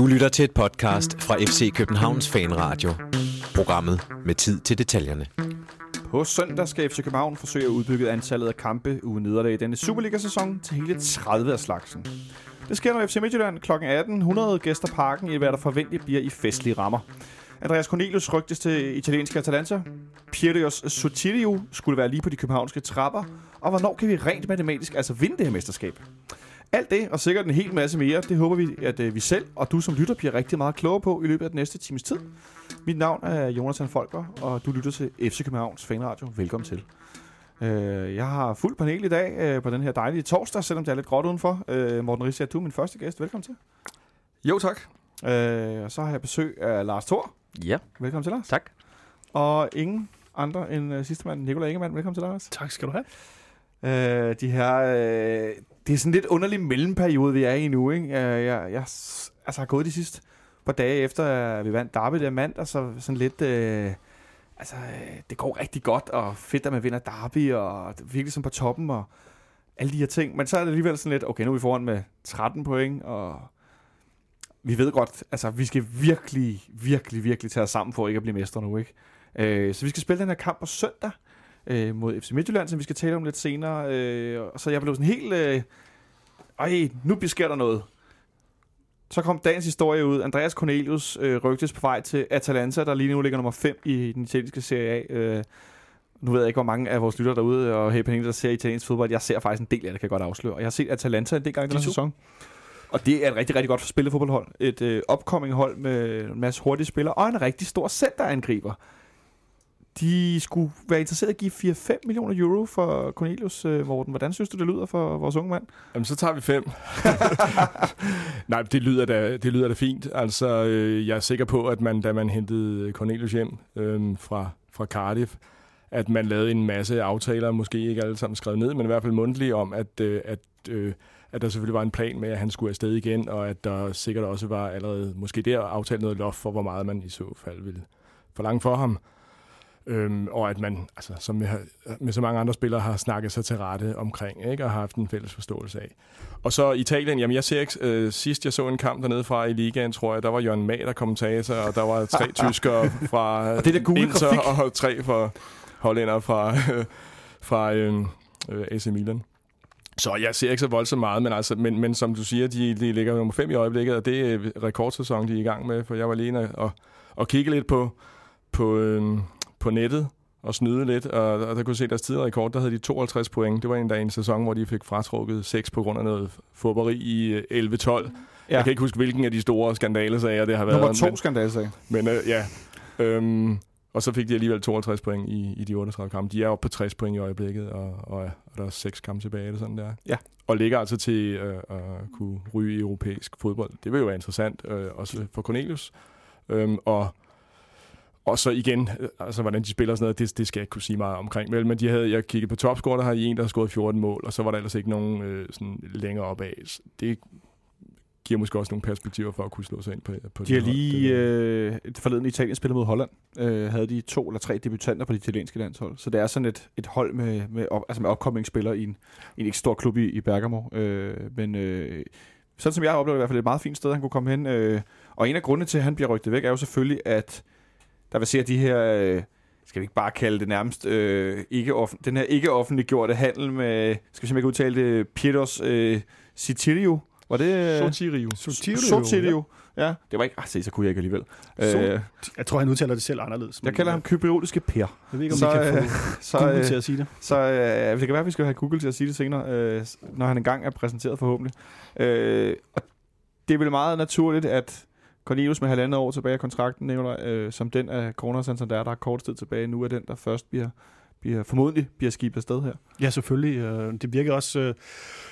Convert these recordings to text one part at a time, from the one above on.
Du lytter til et podcast fra FC Københavns Fanradio. Programmet med tid til detaljerne. På søndag skal FC København forsøge at udbygge antallet af kampe uden nederlag i denne Superliga-sæson til hele 30 af slagsen. Det sker, når FC Midtjylland kl. 18.00 gæster parken i hvad der forventeligt bliver i festlige rammer. Andreas Cornelius rygtes til italienske Atalanta. Pierios Sotilio skulle være lige på de københavnske trapper. Og hvornår kan vi rent matematisk altså vinde det her mesterskab? Alt det, og sikkert en hel masse mere, det håber vi, at øh, vi selv og du som lytter bliver rigtig meget klogere på i løbet af den næste times tid. Mit navn er Jonathan Folker, og du lytter til FC Københavns Fanradio. Velkommen til. Øh, jeg har fuld panel i dag øh, på den her dejlige torsdag, selvom det er lidt gråt udenfor. Øh, Morten Rissia, du er min første gæst. Velkommen til. Jo, tak. Øh, og så har jeg besøg af Lars Thor. Ja, Velkommen til, Lars. tak. Og ingen andre end uh, sidste mand, Nikolaj Ingemann. Velkommen til, Lars. Tak skal du have. Øh, de her, øh, det er sådan lidt underlig mellemperiode, vi er i nu. Ikke? Jeg, jeg altså, har gået de sidste par dage efter, at vi vandt Derby der mandag, så sådan lidt... Øh, altså, øh, det går rigtig godt, og fedt, at man vinder Derby, og virkelig sådan på toppen, og alle de her ting. Men så er det alligevel sådan lidt, okay, nu er vi foran med 13 point, og vi ved godt, altså, vi skal virkelig, virkelig, virkelig tage os sammen for ikke at blive mestre nu, ikke? Øh, så vi skal spille den her kamp på søndag, øh, mod FC Midtjylland, som vi skal tale om lidt senere. Øh, og så jeg blev sådan helt... Øh, ej, nu sker der noget. Så kom dagens historie ud. Andreas Cornelius øh, rygtes på vej til Atalanta, der lige nu ligger nummer 5 i den italienske Serie A. Øh, nu ved jeg ikke, hvor mange af vores lyttere derude og her der ser italiensk fodbold. Jeg ser faktisk en del af det, kan jeg godt afsløre. Og jeg har set Atalanta en del gange i den her sæson. Og det er et rigtig, rigtig godt spillet fodboldhold. Et øh, upcoming hold med en masse hurtige spillere og en rigtig stor centerangriber. De skulle være interesseret i at give 4-5 millioner euro for Cornelius, øh, Morten. Hvordan synes du, det lyder for vores unge mand? Jamen, så tager vi fem. Nej, det lyder da, det lyder da fint. Altså, øh, jeg er sikker på, at man, da man hentede Cornelius hjem øh, fra, fra Cardiff, at man lavede en masse aftaler, måske ikke alle sammen skrevet ned, men i hvert fald mundtlige om, at, øh, at, øh, at der selvfølgelig var en plan med, at han skulle afsted igen, og at der sikkert også var allerede måske der aftalt noget loft for, hvor meget man i så fald ville forlange for ham. Øhm, og at man, altså, som med, med så mange andre spillere, har snakket sig til rette omkring, ikke? og har haft en fælles forståelse af. Og så Italien, jamen jeg ser ikke, øh, sidst jeg så en kamp dernede fra i ligaen, tror jeg, der var Jørgen Mader kommentator, og der var tre tyskere fra Og det der gule Inter, grafik. og tre fra hollænder fra, fra øh, øh, AC Milan. Så jeg ser ikke så voldsomt meget, men, altså, men, men som du siger, de, de ligger nummer 5 i øjeblikket, og det er rekordsæson, de er i gang med, for jeg var inde og, og kigge lidt på, på, øh, på nettet og snyde lidt, og, og der kunne se deres tidligere rekord, der havde de 52 point. Det var en dag i en sæson, hvor de fik fratrukket 6 på grund af noget fodbold i øh, 11-12. Ja. Jeg kan ikke huske, hvilken af de store skandalesager det har været. Nummer to men- skandalsag. men øh, ja, øhm, og så fik de alligevel 52 point i, i de 38 kampe. De er oppe på 60 point i øjeblikket, og, og, og der er seks kampe tilbage, eller sådan der. Ja. Og ligger altså til øh, at kunne ryge i europæisk fodbold. Det vil jo være interessant, øh, også for Cornelius. Øhm, og, og så igen, øh, altså hvordan de spiller og sådan noget, det, det skal jeg ikke kunne sige meget omkring. Vel, men de havde, jeg kiggede på topscore, der har de en, der har scoret 14 mål, og så var der ellers ikke nogen øh, sådan længere opad. Det giver måske også nogle perspektiver for at kunne slå sig ind på, på De har lige øh, forleden Italien spillet mod Holland. Øh, havde de to eller tre debutanter på det italienske landshold. Så det er sådan et, et hold med, med, op, altså med opkommende spillere i en, en ikke stor klub i, i Bergamo. Øh, men øh, sådan som jeg har oplevet, i hvert fald et meget fint sted, han kunne komme hen. Øh, og en af grundene til, at han bliver rygtet væk, er jo selvfølgelig, at der se de her... Øh, skal vi ikke bare kalde det nærmest øh, ikke offen, den her ikke offentliggjorte handel med, skal vi simpelthen ikke udtale det, Pietos øh, Citilio. Var det... Øh, Sotirio. Sotirio. Sotirio. Ja, det var ikke... Ah, se, så kunne jeg ikke alligevel. Øh, Jeg tror, han udtaler det selv anderledes. jeg kalder ham kypriotiske Per. Jeg ved ikke, om Så, så, vi kan øh, få Så, Google øh, til at sige det. så øh, det kan være, at vi skal have Google til at sige det senere, øh, når han engang er præsenteret forhåbentlig. Øh, og det er vel meget naturligt, at Cornelius med halvandet år tilbage af kontrakten, Nicolaj, øh, som den af Corona Santander, der har kort tid tilbage, nu er den, der først bliver, bliver formodentlig bliver skibet afsted her. Ja, selvfølgelig. Øh, det virker også... Øh,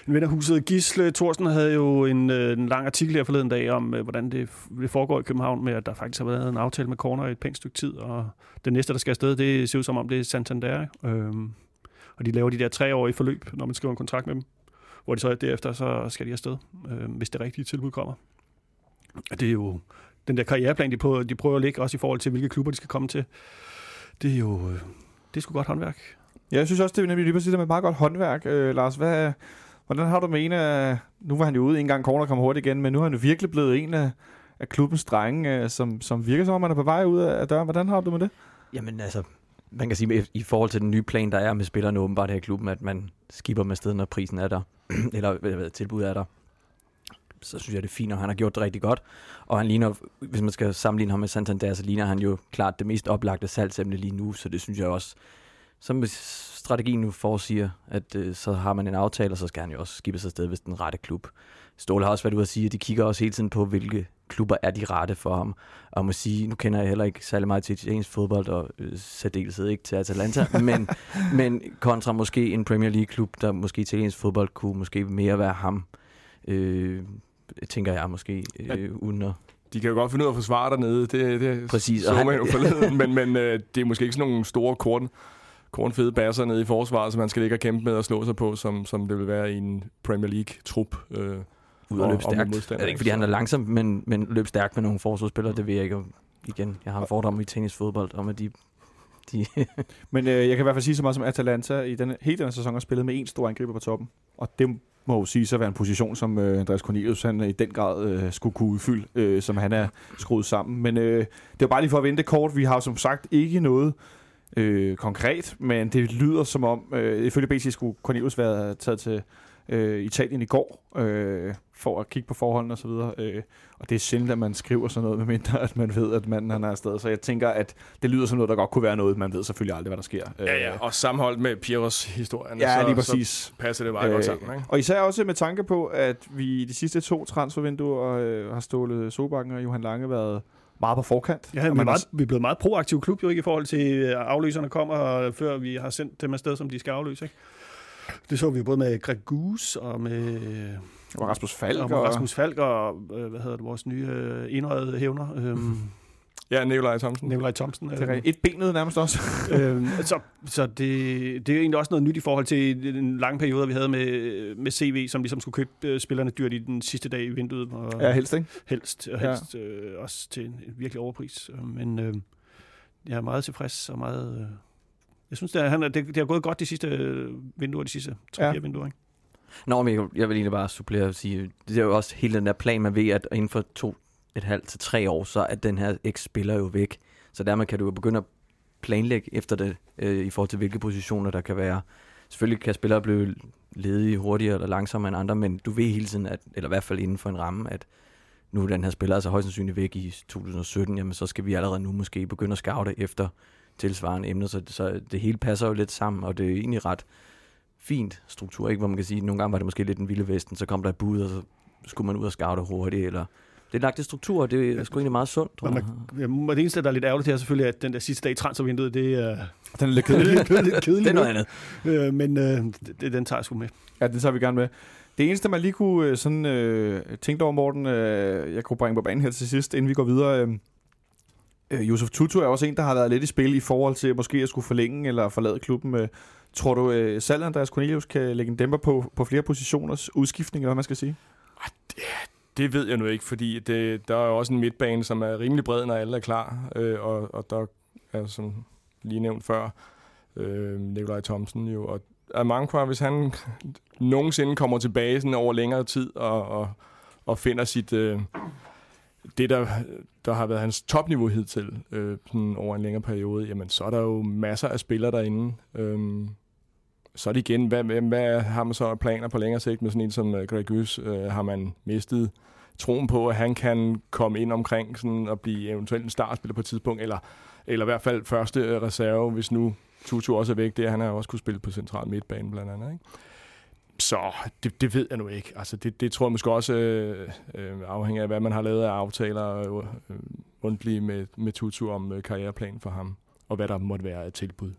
en ven af huset, Gisle Thorsen, havde jo en, øh, en lang artikel her forleden dag om, hvordan det, det foregår i København med, at der faktisk har været en aftale med Corner i et pænt stykke tid, og den næste, der skal afsted, det ser ud som om, det er Santander. Øhm, og de laver de der tre år i forløb, når man skriver en kontrakt med dem, hvor de så derefter så skal de afsted, øh, hvis det rigtige tilbud kommer. Og det er jo den der karriereplan, de prøver, de prøver at lægge, også i forhold til, hvilke klubber de skal komme til. Det er jo... øh, Det er sgu godt håndværk. Ja, jeg synes også, det er nemlig lige præcis det med et meget godt håndværk. Øh, Lars, hvad, hvordan har du med en af... Nu var han jo ude en gang, corner kom hurtigt igen, men nu er han jo virkelig blevet en af, af klubbens drenge, øh, som, som virker som om, man er på vej ud af døren. Hvordan har du med det? Jamen altså, man kan sige, i forhold til den nye plan, der er med spillerne åbenbart her i klubben, at man skipper med sted, når prisen er der, eller hvad, tilbuddet er der, så synes jeg, det er fint, og han har gjort det rigtig godt. Og han ligner, hvis man skal sammenligne ham med Santander, så ligner han jo klart det mest oplagte salgsemne lige nu, så det synes jeg også, som strategien nu forsiger, at øh, så har man en aftale, og så skal han jo også skibbe sig sted, hvis den rette klub. Ståle har også været ude at sige, at de kigger også hele tiden på, hvilke klubber er de rette for ham. Og må sige, nu kender jeg heller ikke særlig meget til italiensk fodbold, og øh, særdeleshed ikke til Atalanta, men, men kontra måske en Premier League-klub, der måske italiensk fodbold kunne måske mere være ham. Øh, tænker jeg måske, øh, uden at de kan jo godt finde ud af at forsvare dernede. Det, det Præcis. så man jo forleden, men, men øh, det er måske ikke sådan nogle store korn, kornfede basser nede i forsvaret, som man skal ligge og kæmpe med og slå sig på, som, som det vil være i en Premier League-trup. Øh, ud og løbe stærkt. Det er ikke, fordi han er langsom, men, men løb stærkt med nogle forsvarsspillere, det ved jeg ikke. Igen, jeg har en fordom i tennisfodbold om, at de de Men øh, jeg kan i hvert fald sige så meget som Atalanta i den, hele den sæson har spillet med en stor angriber på toppen. Og det må jo sige så være en position, som øh, Andreas Cornelius han i den grad øh, skulle kunne udfylde, øh, som han er skruet sammen. Men øh, det var bare lige for at vente kort. Vi har som sagt ikke noget øh, konkret, men det lyder som om, øh, ifølge BC skulle Cornelius være taget til øh, Italien i går, øh, for at kigge på forholdene osv. Øh, og det er sjældent, at man skriver sådan noget, medmindre at man ved, at manden han er afsted. Så jeg tænker, at det lyder som noget, der godt kunne være noget. Man ved selvfølgelig aldrig, hvad der sker. Ja, ja, og sammenholdt med Piros historien, ja, så, lige præcis. så passer det meget øh, godt sammen. Ikke? Og især også med tanke på, at vi i de sidste to transfervinduer øh, har stålet Sobakken og Johan Lange været meget på forkant. Ja, vi er, meget, vi er blevet meget proaktiv klub jo ikke i forhold til øh, afløserne kommer, før vi har sendt dem afsted, som de skal afløse. Ikke? Det så vi både med Greg Goose og med... Og Rasmus Falk. Og, og Rasmus Falk og, øh, hvad hedder det, vores nye øh, indrøde hævner. Øhm, Ja, Nikolaj Thomsen. Nikolaj Thomsen. Det er øhm, et benet nærmest også. øhm, så så det, det er egentlig også noget nyt i forhold til den lange periode, vi havde med, med CV, som ligesom skulle købe øh, spillerne dyrt i den sidste dag i vinduet. Og ja, helst, ikke? Helst, og helst ja. øh, også til en virkelig overpris. Men øh, jeg er meget tilfreds og meget... Øh, jeg synes, det, er, han, det, det har gået godt de sidste øh, vinduer, de sidste tre ja. vinduer, ikke? Nå, men jeg, jeg vil egentlig bare supplere og sige, det er jo også hele den der plan, man ved, at inden for to, et halvt til tre år, så er den her eks-spiller jo væk. Så dermed kan du jo begynde at planlægge efter det, øh, i forhold til hvilke positioner der kan være. Selvfølgelig kan spillere blive ledige hurtigere eller langsommere end andre, men du ved hele tiden, at, eller i hvert fald inden for en ramme, at nu er den her spiller altså højst sandsynligt væk i 2017, jamen så skal vi allerede nu måske begynde at scoute efter tilsvarende emner, så, så det hele passer jo lidt sammen, og det er egentlig ret fint struktur, ikke? hvor man kan sige, at nogle gange var det måske lidt en vilde vesten, så kom der et bud, og så skulle man ud og scoute hurtigt, eller det er lagt i struktur, og det er sgu egentlig meget sundt. Tror jeg. Man, det eneste, der er lidt ærgerligt her, er selvfølgelig, at den der sidste dag i transfervinduet, det er... Den er lidt kedelig. lidt kedelig det er noget andet. Øh, men øh, det, den tager jeg sgu med. Ja, det tager vi gerne med. Det eneste, man lige kunne øh, sådan, øh, tænke over, Morten, øh, jeg kunne bringe på banen her til sidst, inden vi går videre. Øh, øh, Josef Tutu er også en, der har været lidt i spil i forhold til måske at skulle forlænge eller forlade klubben. Øh, tror du, øh, selv Andreas Cornelius kan lægge en dæmper på, på flere positioners udskiftning, eller hvad man skal sige? Ah, det, det ved jeg nu ikke, fordi det, der er jo også en midtbane, som er rimelig bred, når alle er klar. Øh, og, og der er, som lige nævnt før, øh, Nikolaj Thomsen jo. Og Amankwa, hvis han nogensinde kommer tilbage sådan over længere tid og, og, og finder sit... Øh, det, der, der har været hans topniveau hidtil øh, sådan over en længere periode, jamen så er der jo masser af spillere derinde. Øh, så er det igen, hvad, hvad har man så planer på længere sigt med sådan en som øh, Greg Gys? Øh, har man mistet troen på, at han kan komme ind omkring sådan, og blive eventuelt en startspiller på et tidspunkt, eller, eller i hvert fald første øh, reserve, hvis nu Tutu også er væk. Det han har også kunne spille på central midtbane blandt andet. Ikke? Så det, det ved jeg nu ikke. Altså, det, det tror jeg måske også øh, øh, afhænger af, hvad man har lavet af aftaler øh, mundtlige med, med Tutu om øh, karriereplan for ham og hvad der måtte være af tilbud.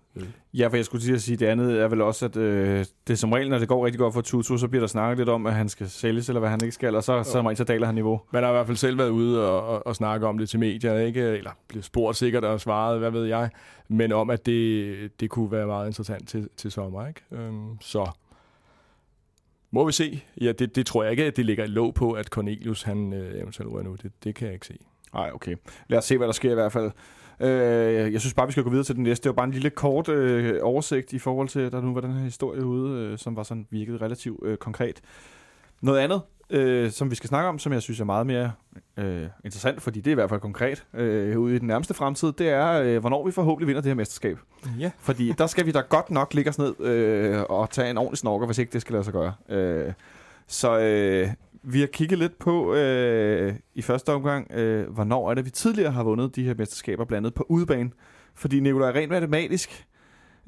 Ja, for jeg skulle til at sige, det andet er vel også, at øh, det som regel, når det går rigtig godt for Tutu, så bliver der snakket lidt om, at han skal sælges, eller hvad han ikke skal, og så, så, så daler han niveau. Man har i hvert fald selv været ude og, og, og snakke om det til medier, ikke? eller blevet spurgt sikkert og svaret, hvad ved jeg, men om, at det, det kunne være meget interessant til, til sommer. Ikke? Øhm, så må vi se. Ja, det, det tror jeg ikke, at det ligger et låg på, at Cornelius han øh, eventuelt rører nu. Det, det kan jeg ikke se. Nej, okay. Lad os se, hvad der sker i hvert fald. Øh, jeg synes bare, vi skal gå videre til den næste. Det var bare en lille kort øh, oversigt i forhold til, at der nu var den her historie ude, øh, som var sådan virket relativt øh, konkret. Noget andet, øh, som vi skal snakke om, som jeg synes er meget mere øh, interessant, fordi det er i hvert fald konkret øh, ude i den nærmeste fremtid, det er, øh, hvornår vi forhåbentlig vinder det her mesterskab. Ja. Fordi der skal vi da godt nok ligge os ned øh, og tage en ordentlig snorker, hvis ikke det skal lade sig gøre. Øh, så øh, vi har kigget lidt på øh, i første omgang, øh, hvornår er det, vi tidligere har vundet de her mesterskaber blandet på udebane. Fordi Nicolaj, rent matematisk,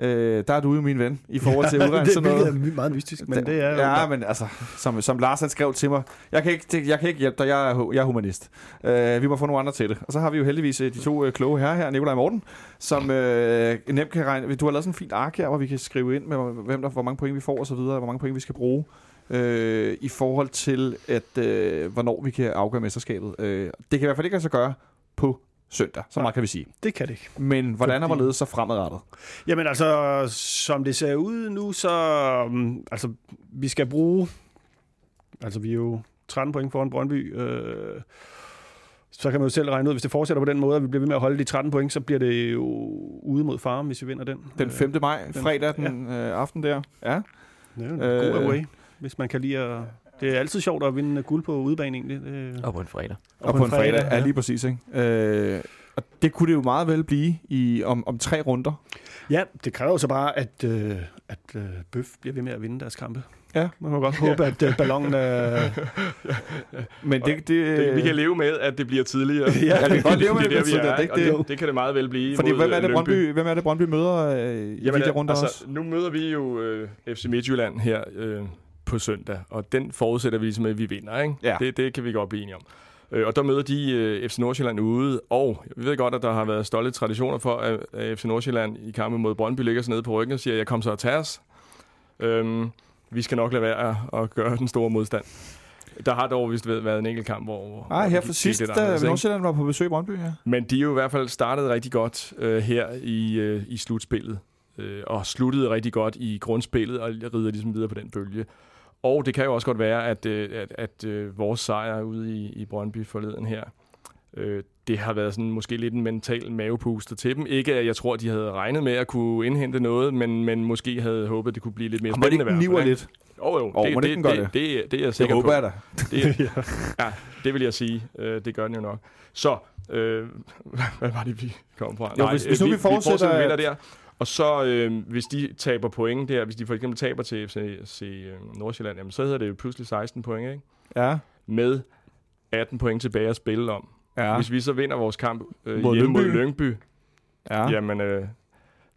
øh, der er du jo min ven i forhold til udregning det, sådan noget. det er meget mystisk, men det er jo... Ja, men altså, som, som Lars han skrev til mig, jeg kan ikke, det, jeg kan ikke hjælpe dig, jeg er, jeg er humanist. Uh, vi må få nogle andre til det. Og så har vi jo heldigvis øh, de to uh, kloge herrer her, Nikolaj Morten, som uh, nemt kan regne. Du har lavet sådan en fint ark her, hvor vi kan skrive ind med, hvem der, hvor mange point vi får og så videre, hvor mange point vi skal bruge. Øh, i forhold til, at øh, hvornår vi kan afgøre mesterskabet. Øh, det kan i hvert fald ikke lade sig gøre på søndag, så meget kan vi sige. Det kan det ikke. Men hvordan er Fordi- hvorledes så fremadrettet? Jamen altså, som det ser ud nu, så... Um, altså, vi skal bruge... Altså, vi er jo 13 point foran Brøndby. Øh, så kan man jo selv regne ud, hvis det fortsætter på den måde, at vi bliver ved med at holde de 13 point, så bliver det jo ude mod farm, hvis vi vinder den. Den 5. maj, den- fredag den øh, aften der. Ja. Øh, det er jo en Øh, god away, hvis man kan lide at... Det er altid sjovt at vinde guld på udebane, egentlig. Det, Og på en fredag. Og på en fredag, ja, lige præcis. Ikke? Øh, og det kunne det jo meget vel blive i, om, om tre runder. Ja, det kræver jo så bare, at, øh, at øh, Bøf bliver ved med at vinde deres kampe. Ja. Man må godt håbe, at øh, ballonen er... Men det, det, Det, vi kan leve med, at det bliver tidligere. Ja, vi kan godt leve med det, er det, det, det, det, og det, kan det meget vel blive fordi mod, hvem er, det øh. Brøndby, hvem er det, Brøndby møder øh, i Jamen, de der runder altså, også? nu møder vi jo øh, FC Midtjylland her øh, på søndag, og den forudsætter vi ligesom, at vi vinder. Ikke? Ja. Det, det kan vi godt blive enige om. Øh, og der møder de øh, FC Nordsjælland ude, og vi ved godt, at der har været stolte traditioner for, at, at FC Nordsjælland i kampen mod Brøndby ligger sig nede på ryggen og siger, jeg kom så og tager os. Øhm, vi skal nok lade være at, gøre den store modstand. Der har dog vist været en enkelt kamp, hvor... Nej, her for sidst, da? Nordsjælland var på besøg i Brøndby, ja. Men de er jo i hvert fald startet rigtig godt øh, her i, øh, i slutspillet. Øh, og sluttede rigtig godt i grundspillet og rider ligesom videre på den bølge. Og det kan jo også godt være, at, øh, at, at øh, vores sejr ude i, i Brøndby forleden her, øh, det har været sådan måske lidt en mental mavepuster til dem. Ikke at jeg tror, de havde regnet med at kunne indhente noget, men, men måske havde håbet, det kunne blive lidt mere det spændende. niver fald, ikke? lidt? Jo, jo. Åh, det, må det det, det, det? det, det, er jeg Det sikker på. håber jeg da. Det, ja, det vil jeg sige. Øh, det gør den jo nok. Så, øh, hvad var det, vi kom fra? Jo, hvis- hvis nu vi fortsætter, vi vinder at- der. Og så, øh, hvis de taber point der, hvis de for eksempel taber til FC, øh, Nordsjælland, jamen, så hedder det jo pludselig 16 point, ikke? Ja. Med 18 point tilbage at spille om. Ja. Hvis vi så vinder vores kamp øh, Mod hjemme Lyngby. mod Lyngby, ja. ja. jamen, øh,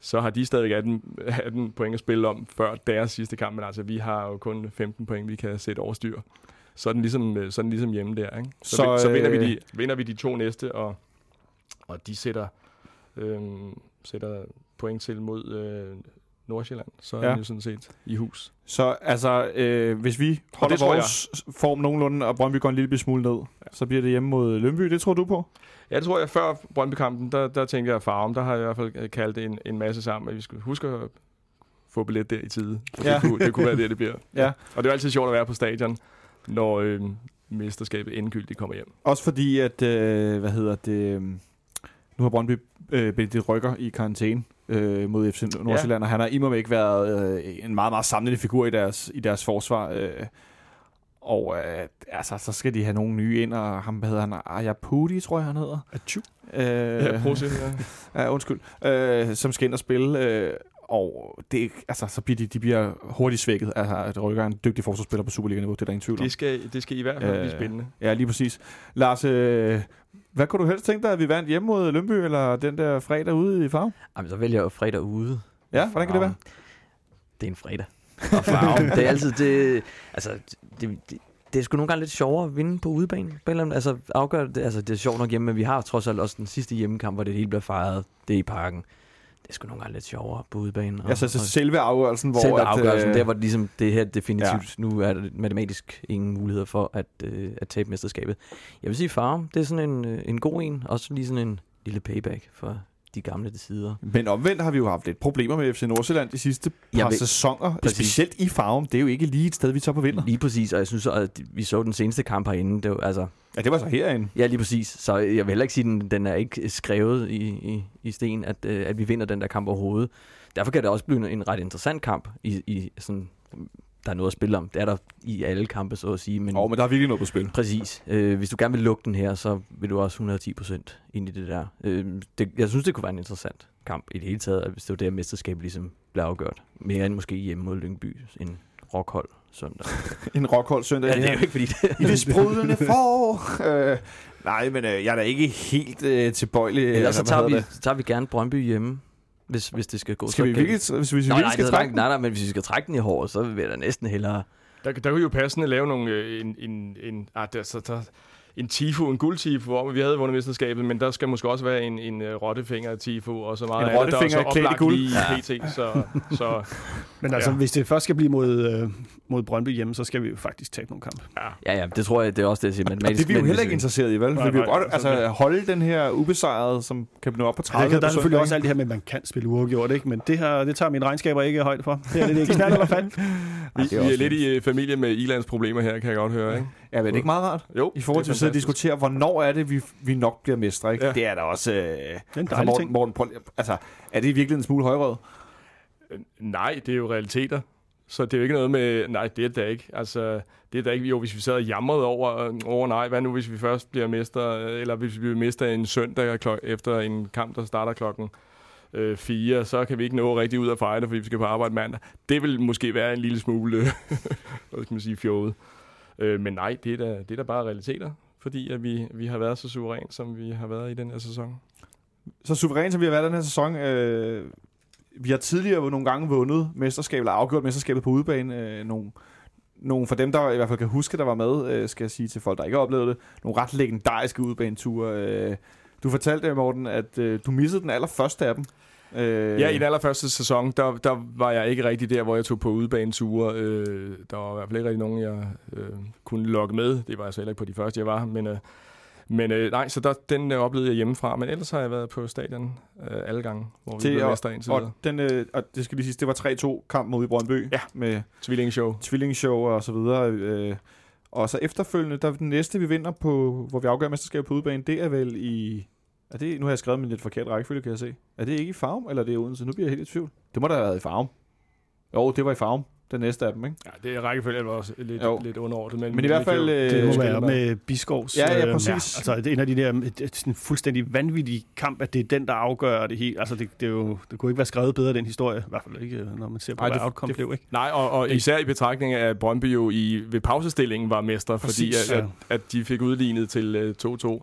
så har de stadig 18, 18 point at spille om før deres sidste kamp. Men altså, vi har jo kun 15 point, vi kan sætte over styr. Så er den ligesom, øh, så er den ligesom hjemme der, ikke? Så, Så, så, så vinder, vi øh, de, vinder vi de to næste, og, og de sætter, øh, sætter point til mod øh, Nordsjælland. Så er Ja. ja. jo sådan set i hus. Så altså, øh, hvis vi holder det tror jeg. vores form nogenlunde, og Brøndby går en lille smule ned, så bliver det hjemme mod Lønby. Det tror du på? Ja, det tror jeg. Før Brøndby-kampen, der, der tænkte jeg Farum. Der har jeg i hvert fald øh, kaldt en, en masse sammen, at vi skulle huske at få billet der i tide. Ja. ja. det, kunne, det kunne være det, det bliver. Ja. Og det er altid sjovt at være på stadion, når øh, mesterskabet endegyldigt kommer hjem. Også fordi, at, øh, hvad hedder det, øh, nu har Brøndby øh, Benedikt Rykker i karantæne øh, mod FC Nordsjælland, ja. og han har imod ikke været øh, en meget, meget samlende figur i deres, i deres forsvar. Øh, og øh, altså, så skal de have nogle nye ind, og ham, hedder han, Ayapudi, tror jeg, han hedder. Achu. Øh, Ja, prøv at se, ja. Ja, undskyld. Øh, som skal ind og spille. Øh, og det, altså, så bliver de, de bliver hurtigt svækket. Altså, at Rykker er en dygtig forsvarsspiller på Superliga-niveau, det er der ingen tvivl om. Det skal, det skal i hvert fald Øh, blive spændende. Ja, lige præcis. Lars, øh, hvad kunne du helst tænke dig, at vi vandt hjemme mod Lønby, eller den der fredag ude i Farm? Jamen, så vælger jeg jo fredag ude. Ja, hvordan kan det være? Det er en fredag. Og farven, det er altid det... Altså, det, det, det er sgu nogle gange lidt sjovere at vinde på udebane. På en eller altså, afgør det, altså, det er sjovt nok hjemme, men vi har trods alt også den sidste hjemmekamp, hvor det hele bliver fejret. Det er i parken. Det er sgu nogle gange lidt sjovere på udebane. Og, Altså, så og selve afgørelsen, hvor... selve at, afgørelsen, øh, der hvor det ligesom det her definitivt, ja. nu er der matematisk ingen muligheder for at, øh, at tabe mesterskabet. Jeg vil sige Farm, det er sådan en, øh, en god en, også lige sådan en lille payback for de gamle sider. Men omvendt har vi jo haft lidt problemer med FC Nordsjælland de sidste par ved- sæsoner. Præcis. Specielt i Farm. Det er jo ikke lige et sted, vi tager på vinder. Lige præcis, og jeg synes, at vi så den seneste kamp herinde, det var, altså, Ja, det var så herinde. Ja, lige præcis. Så jeg vil heller ikke sige, at den, den er ikke skrevet i, i, i sten, at, øh, at vi vinder den der kamp overhovedet. Derfor kan det også blive en, en ret interessant kamp i, i sådan der er noget at spille om. Det er der i alle kampe, så at sige. Men, oh, men der er virkelig noget på spil. Præcis. Øh, hvis du gerne vil lukke den her, så vil du også 110 procent ind i det der. Øh, det, jeg synes, det kunne være en interessant kamp i det hele taget, hvis det var det her mesterskab ligesom blev afgjort. Mere end måske hjemme mod Lyngby, en rockhold søndag. En rockhold søndag. Ja, det er jo ikke fordi... Det, I det sprudlende forår. øh, nej, men øh, jeg er da ikke helt øh, tilbøjelig. Ellers så hvad tager vi, så tager vi gerne Brøndby hjemme, hvis, hvis det skal gå Skal så vi virkelig, hvis, hvis vi virkelig nej, skal det er trække langt, nej, nej, men hvis vi skal trække den i håret, så vil jeg da næsten hellere... Der, der kunne jo passende lave nogle, øh, en, en, en, ah, der, så, der, en tifo, en guldtifo, hvor vi havde vundet mesterskabet, men der skal måske også være en, en uh, rottefinger-tifo, og så meget En andet, der er rottefinger så klædt i oplagt guld. lige pt. Så, så Men altså, Ja. hvis det først skal blive mod, øh, mod Brøndby hjemme, så skal vi jo faktisk tabe nogle kampe. ja, Ja, ja, det tror jeg, det er også det, jeg siger. Men, Og det er vi jo heller ikke interesseret i, vel? Nej, vi vil godt altså, holde den her ubesejrede, som kan nå op på 30 Altså, der er på selvfølgelig også alt det her med, at man kan spille uafgjort, ikke? Men det, her, det tager mine regnskaber ikke højde for. Det er lidt knald eller fald. vi, er vi er lidt i uh, familie med Ilands problemer her, kan jeg godt høre, ikke? Ja, men er det ikke meget rart? Jo, I forhold til sidde og diskutere, hvornår er det, vi, vi nok bliver mestre, ikke? Ja. Det er da også... Øh, Det er en altså, Morten. Morten, prøv, altså, er det virkelig en smule højrød? Øh, Nej, det er jo realiteter. Så det er jo ikke noget med, nej, det er det da ikke. Altså, det er da ikke, jo, hvis vi sad og jamrede over, over nej, hvad nu hvis vi først bliver mester, eller hvis vi bliver mester en søndag efter en kamp, der starter klokken øh, fire, så kan vi ikke nå rigtig ud af fejre det, fordi vi skal på arbejde mandag. Det vil måske være en lille smule, hvad skal man sige, fjollet. Øh, men nej, det er, da, det er da bare realiteter, fordi at vi, vi har været så suveræn, som vi har været i den her sæson. Så suveræn, som vi har været den her sæson, øh, vi har tidligere nogle gange vundet mesterskabet, eller afgjort mesterskabet på udebane. Øh, nogle, nogle for dem, der i hvert fald kan huske, der var med, øh, skal jeg sige til folk, der ikke har oplevet det, nogle ret legendariske udebaneture. Øh, du fortalte, Morten, at øh, du missede den allerførste af dem. Øh, Ja, i den allerførste sæson, der, der var jeg ikke rigtig der, hvor jeg tog på udebaneture. Øh, der var i hvert fald ikke rigtig nogen, jeg øh, kunne lokke med. Det var jeg så heller ikke på de første, jeg var. Men, øh, men øh, nej, så der, den øh, oplevede jeg hjemmefra. Men ellers har jeg været på stadion øh, alle gange, hvor vi Til- blev mester indtil. Og, den, øh, og det skal lige sige, det var 3-2 kamp mod i Brøndby. Ja. Med Tvillingeshow. tvillingshow og så videre. Øh, og så efterfølgende, der den næste, vi vinder på, hvor vi afgør mesterskabet på udebane, det er vel i... Er det, nu har jeg skrevet min lidt forkert rækkefølge, kan jeg se. Er det ikke i Farum, eller er det i Odense? Nu bliver jeg helt i tvivl. Det må da have været i Farum. Jo, det var i Farum. Den næste af dem, ikke? Ja, det er rækkefølge, var også lidt, Jo. lidt underordnet. Men, Men i hvert fald... det Øh, Det må være med. Biskovs. Ja, ja, øh, præcis. altså, det er en af de der det er sådan en fuldstændig vanvittig kamp, at det er den, der afgør det hele. Altså, det, det, er jo, det kunne ikke være skrevet bedre, den historie. I hvert fald ikke, øh, når man ser på, Ej, hvad det- outcome det- blev, ikke? Nej, og, og især i betragtning af, at Brøndby jo i, ved pausestillingen var mester, Præcis, fordi at, ja. at, at de fik udlignet til øh, 2-2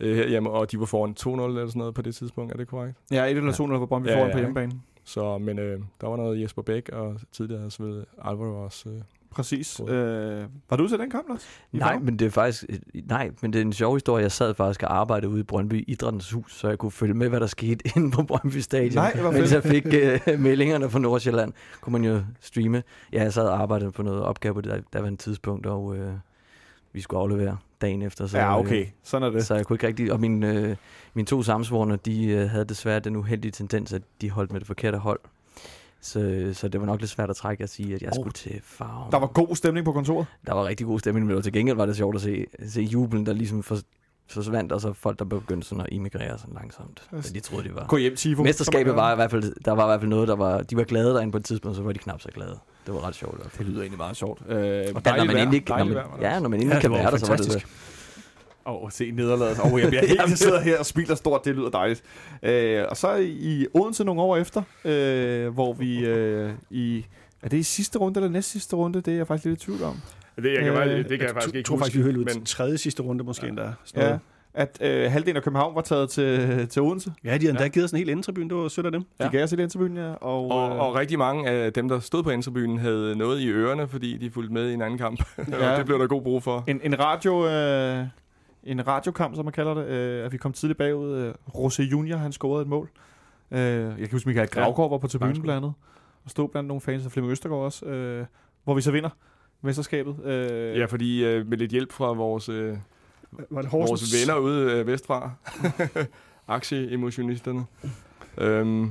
øh, herhjemme, og de var foran 2-0 eller sådan noget på det tidspunkt. Er det korrekt? ja, 1 eller 2 0 på Brøndby Ja, foran ja, på hjemmebane. Så, men øh, der var noget Jesper Bæk, og tidligere så ved Alvaro også. Øh. Præcis. Øh, var du til den kamp, Lars? I Nej, men det er faktisk nej, men det er en sjov historie. Jeg sad faktisk og arbejdede ude i Brøndby Idrættens Hus, så jeg kunne følge med, hvad der skete inde på Brøndby Stadion. Nej, hvor Mens jeg fik uh, meldingerne fra Nordsjælland, kunne man jo streame. Ja, jeg sad og arbejdede på noget opgave på det der, der var en tidspunkt, og uh, vi skulle aflevere dagen efter. Så, Ja, øh, okay. Sådan er det. Så jeg kunne ikke rigtig... Og mine, øh, mine to samsvorne, de øh, havde desværre den uheldige tendens, at de holdt med det forkerte hold. Så, så det var nok lidt svært at trække at sige, at jeg Oh. skulle til farve. Der var god stemning på kontoret. der var rigtig god stemning, men til gengæld var det sjovt at se, se jubelen, der ligesom for, forsvandt, og så folk, der begyndte sådan at emigrere sådan langsomt. Så de troede, de var... Gå hjem, Tifo. Mesterskabet var i hvert fald, der var i hvert fald noget, der var, de var glade derinde på et tidspunkt, så var de knap så glade. Det var ret sjovt. Det lyder egentlig meget sjovt. Øh, Og når man vejr. endelig, når man, vejr ja, når man endelig Ja, kan det være der, så var det fantastisk. Åh, oh, se nederlaget. Åh, oh, jeg bliver helt, jeg sidder her og smiler stort, det lyder dejligt. Øh, og så i Odense nogle år efter, øh, hvor vi øh, i... Er det i sidste runde eller næst sidste runde? Det er jeg faktisk lidt i tvivl om. Det, jeg kan, Øh, bare, det kan jeg, jeg faktisk tror, ikke tror huske. faktisk, vi hørte ud men, tredje sidste runde måske Ja. endda. Ja, at øh, halvdelen af København var taget til, til Odense. ja, de har endda Ja. givet os en helt intribune. Det var sødt af dem. De Ja. gav os i interviewen, ja. Og, og, øh, og rigtig mange af dem, der stod på interviewen, havde noget i ørerne, fordi de fulgte med i en anden kamp. Ja. det blev der god brug for. en, en radio... Øh, en radiokamp, som man kalder det, øh, at vi kom tidligt bagud. Øh, Rosé Junior, han scorede et mål. Øh, jeg kan huske, Michael Gravgaard var på tribunen blandt andet, og stod blandt nogle fans, og Flemming Østergaard også, øh, hvor vi så vinder mesterskabet. Øh, Ja, fordi øh, med lidt hjælp fra vores, øh, Var det vores venner ude øh, vestfra, aktieemotionisterne. Øhm,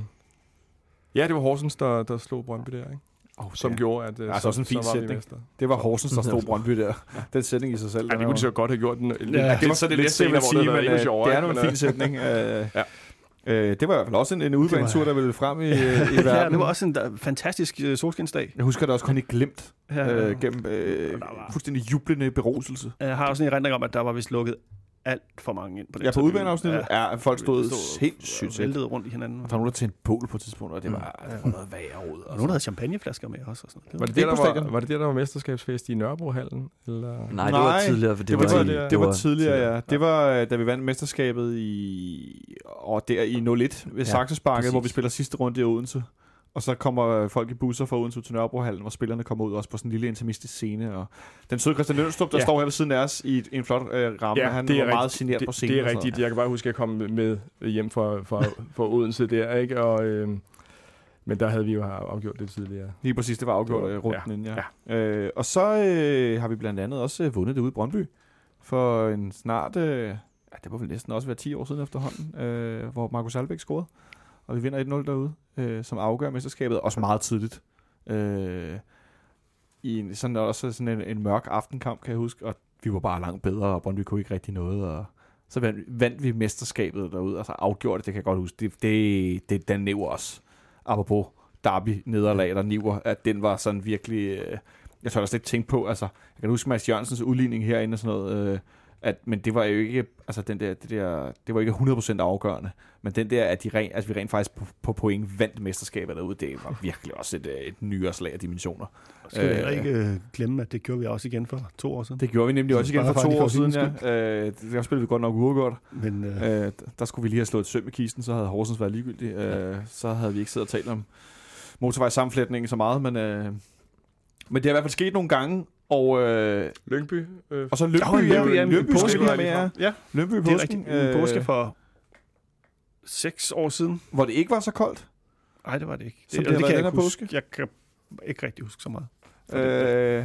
ja, det var Horsens, der, der slog Brøndby der, ikke? Oh, som ja. gjorde, at øh, Ja, så også en fin så var vi sætning. Det var Horsens, der stod Brøndby der. Den sætning i sig selv. Ja, det er kunne de så godt have gjort den. Ja, det var så det lidt næste, været endnu øh, sjovere. det er ikke? nu en Men, fin sætning. Øh, Ja. Øh, det var i hvert fald også en, en udbanetur, der ville frem i, i verden. ja, det var også en der, fantastisk øh, solskinsdag. Jeg husker det også kun i glemt Ja, øh, gennem øh, fuldstændig jublende beroselse. Jeg har også en erindring om, at der var vist lukket alt for mange ind på den Ja, på udbaneafsnittet ja. er folk stod Det sindssygt og væltede rundt i hinanden. Der var nogen, der tændte bål på et tidspunkt, og det Mm. var, det var noget værre rod. Og nogen, der havde champagneflasker med også. Og sådan. Var det, Det der, er der var, var det der, der var mesterskabsfest i Nørrebrohallen? Eller? Nej, det var Nej, tidligere, for det, Det var, var, det, var, det var tidligere, ja. Det var, øh, da vi vandt mesterskabet i, og der i 01 ved Ja, Saxesparket, hvor vi spiller sidste runde i Odense. Og så kommer øh, folk i busser fra Odense til Nørrebrohallen, hvor spillerne kommer ud også på sådan en lille intimistisk scene. Og den søde Christian Lønstrup, der Ja. står her ved siden af os i, en flot øh, ramme, han var meget rigtigt. generet det, på scenen. Det er rigtigt. Jeg kan bare huske, at jeg kom med hjem fra, fra, fra Odense der, ikke? Og, øh, men der havde vi jo afgjort det tidligere. Lige præcis, det var afgjort Det var- øh, runden ja, inden, ja. Øh, og så øh, har vi blandt andet også øh, vundet det ude i Brøndby for en snart, øh, ja, det må vel næsten også være 10 år siden efterhånden, øh, hvor Markus Albeck scorede. Og vi vinder 1-0 derude, øh, som afgør mesterskabet, også meget tidligt. Øh, I en, sådan også sådan en, en mørk aftenkamp, kan jeg huske, og vi var bare langt bedre, og Brøndby kunne ikke rigtig noget, og så vandt, vandt vi mesterskabet derude, og så afgjorde det, det kan jeg godt huske. Det, det, det den næver os. Apropos derby nederlag, der niver, at den var sådan virkelig... Øh, jeg tør da slet ikke tænke på, altså, jeg kan huske Mads Jørgensens udligning herinde og sådan noget, øh, at, men det var jo ikke, altså den der, det der, det var ikke 100% afgørende, men den der, at, de rent, altså, vi rent faktisk på, på point vandt mesterskabet derude, det var virkelig også et, øh, et nyårslag af dimensioner. Skal vi Øh, heller ikke øh, glemme, at det gjorde vi også igen for to år siden. Det gjorde vi nemlig også igen for to år siden, ja. Øh, der spillede vi godt nok uafgjort. Men øh, Øh, der skulle vi lige have slået et søm i kisten, så havde Horsens været ligegyldig. Øh, så havde vi ikke siddet og talt om motorvejssammenflætningen så meget, men, øh, men det har i hvert fald sket nogle gange, og, øh, Lyngby. Øh, og så Lønby, Åh, ja, Lønby, ja, påske skal vi have var med, ja. ja, Lønby i det er påsken, rigtigt. En påske øh, for seks år siden. hvor det ikke var så koldt. Nej, det var det ikke. Som det, det det kan jeg den ikke her huske. Jeg kan ikke rigtig huske så meget. Øh,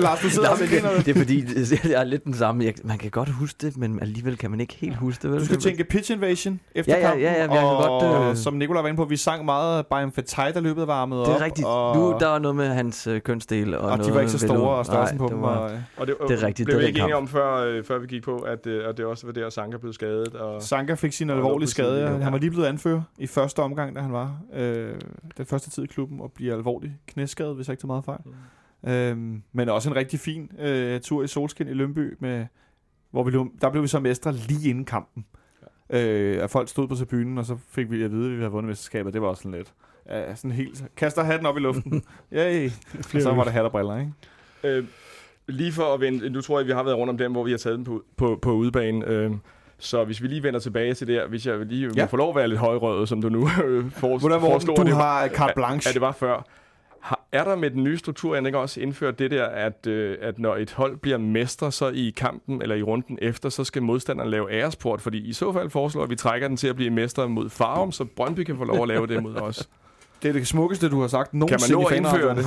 Lars, du sidder Nej, og men griner. det, er fordi, det er lidt den samme. Jeg, man kan godt huske det, men alligevel kan man ikke helt huske det. Vel? Du skal tænke pitch invasion efter Ja, ja, kampen, ja, ja, jeg kan og godt, øh, som Nicolai var inde på, vi sang meget Bayern Fetai, der løbet varmet op. Det er rigtigt. Og, Nu der var noget med hans øh, kønsdel. Og, og de noget var ikke så store, og størrelsen på det dem. var- Og, og det, Det er rigtigt, Blev det vi ikke enige om, før, øh, før vi gik på, at, øh, at det også var der, Sanka blev skadet. Og, Sanka fik sin Og alvorlige skade. Ja. Han var lige blevet anfører i første omgang, da han var øh, den første tid i klubben, og bliver alvorligt knæskadet, hvis jeg ikke tager meget fejl. Mm. Øhm, men også en rigtig fin øh, tur i solskin i Lønby, med, hvor vi, lå- der blev vi så mestre lige inden kampen. Øh, at folk stod på tribunen, og så fik vi at vide, at vi havde vundet mesterskabet. Det var også sådan lidt. Ja, sådan helt, kaster hatten op i luften. Yay. og så var det hat og briller, ikke? Øh, lige for at vende, nu tror jeg, vi har været rundt om dem, hvor vi har taget den på, på, på udebane. Øh, så hvis vi lige vender tilbage til der, hvis jeg lige Ja. må få lov at være lidt højrøget, som du nu øh, for, Hvordan, foreslår, du det, har carte blanche. at det var før. Har, er der med den nye struktur ikke også indført det der, at, øh, at når et hold bliver mestre, så i kampen eller i runden efter, så skal modstanderen lave æresport? Fordi i så fald foreslår at vi trækker den til at blive mestre mod Farum, så Brøndby kan få lov at lave det mod os. Det er det smukkeste, du har sagt Kan man nogensinde nå at indføre det?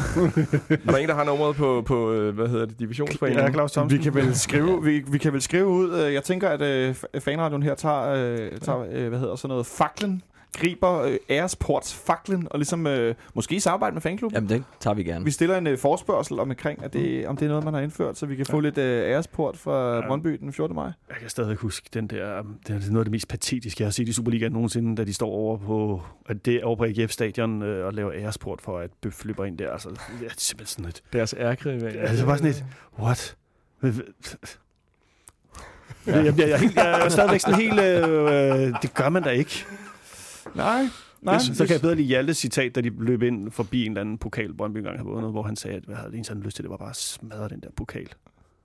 er der en, der har nummeret på, på øh, hvad hedder det, divisionsforeningen? Ja, Claus Thomsen. Vi kan vel skrive, vi, vi kan vel skrive ud. øh, Jeg tænker, at øh, fanradioen her tager, øh, tager øh, hvad hedder sådan noget, faklen, griber øh, Airsports faklen, og ligesom øh, måske i samarbejde med fanklubben. Jamen, det tager vi gerne. Vi stiller en øh, forspørgsel om, omkring, at det, om det er noget, man har indført, så vi kan få lidt øh, Airsport fra Ja. Brøndby den 14. maj. Jeg kan stadig huske den der, det er noget af det mest patetiske, jeg har set i Superligaen nogensinde, da de står over på, at det er over på AGF stadion øh, og laver æresport for, at Bøf løber ind der. Altså, det er simpelthen sådan et, Deres ærkrival. Ja, det er bare sådan et, what? Ja. Jeg, bliver, jeg, er helt, jeg er stadigvæk sådan helt, øh, øh, det gør man da ikke. Nej, Nej, så kan jeg bedre lide Hjaltes citat, da de løb ind forbi en eller anden pokal, Brøndby engang havde vundet, hvor han sagde, at hvad havde eneste han lyst til, det var bare at smadre den der pokal.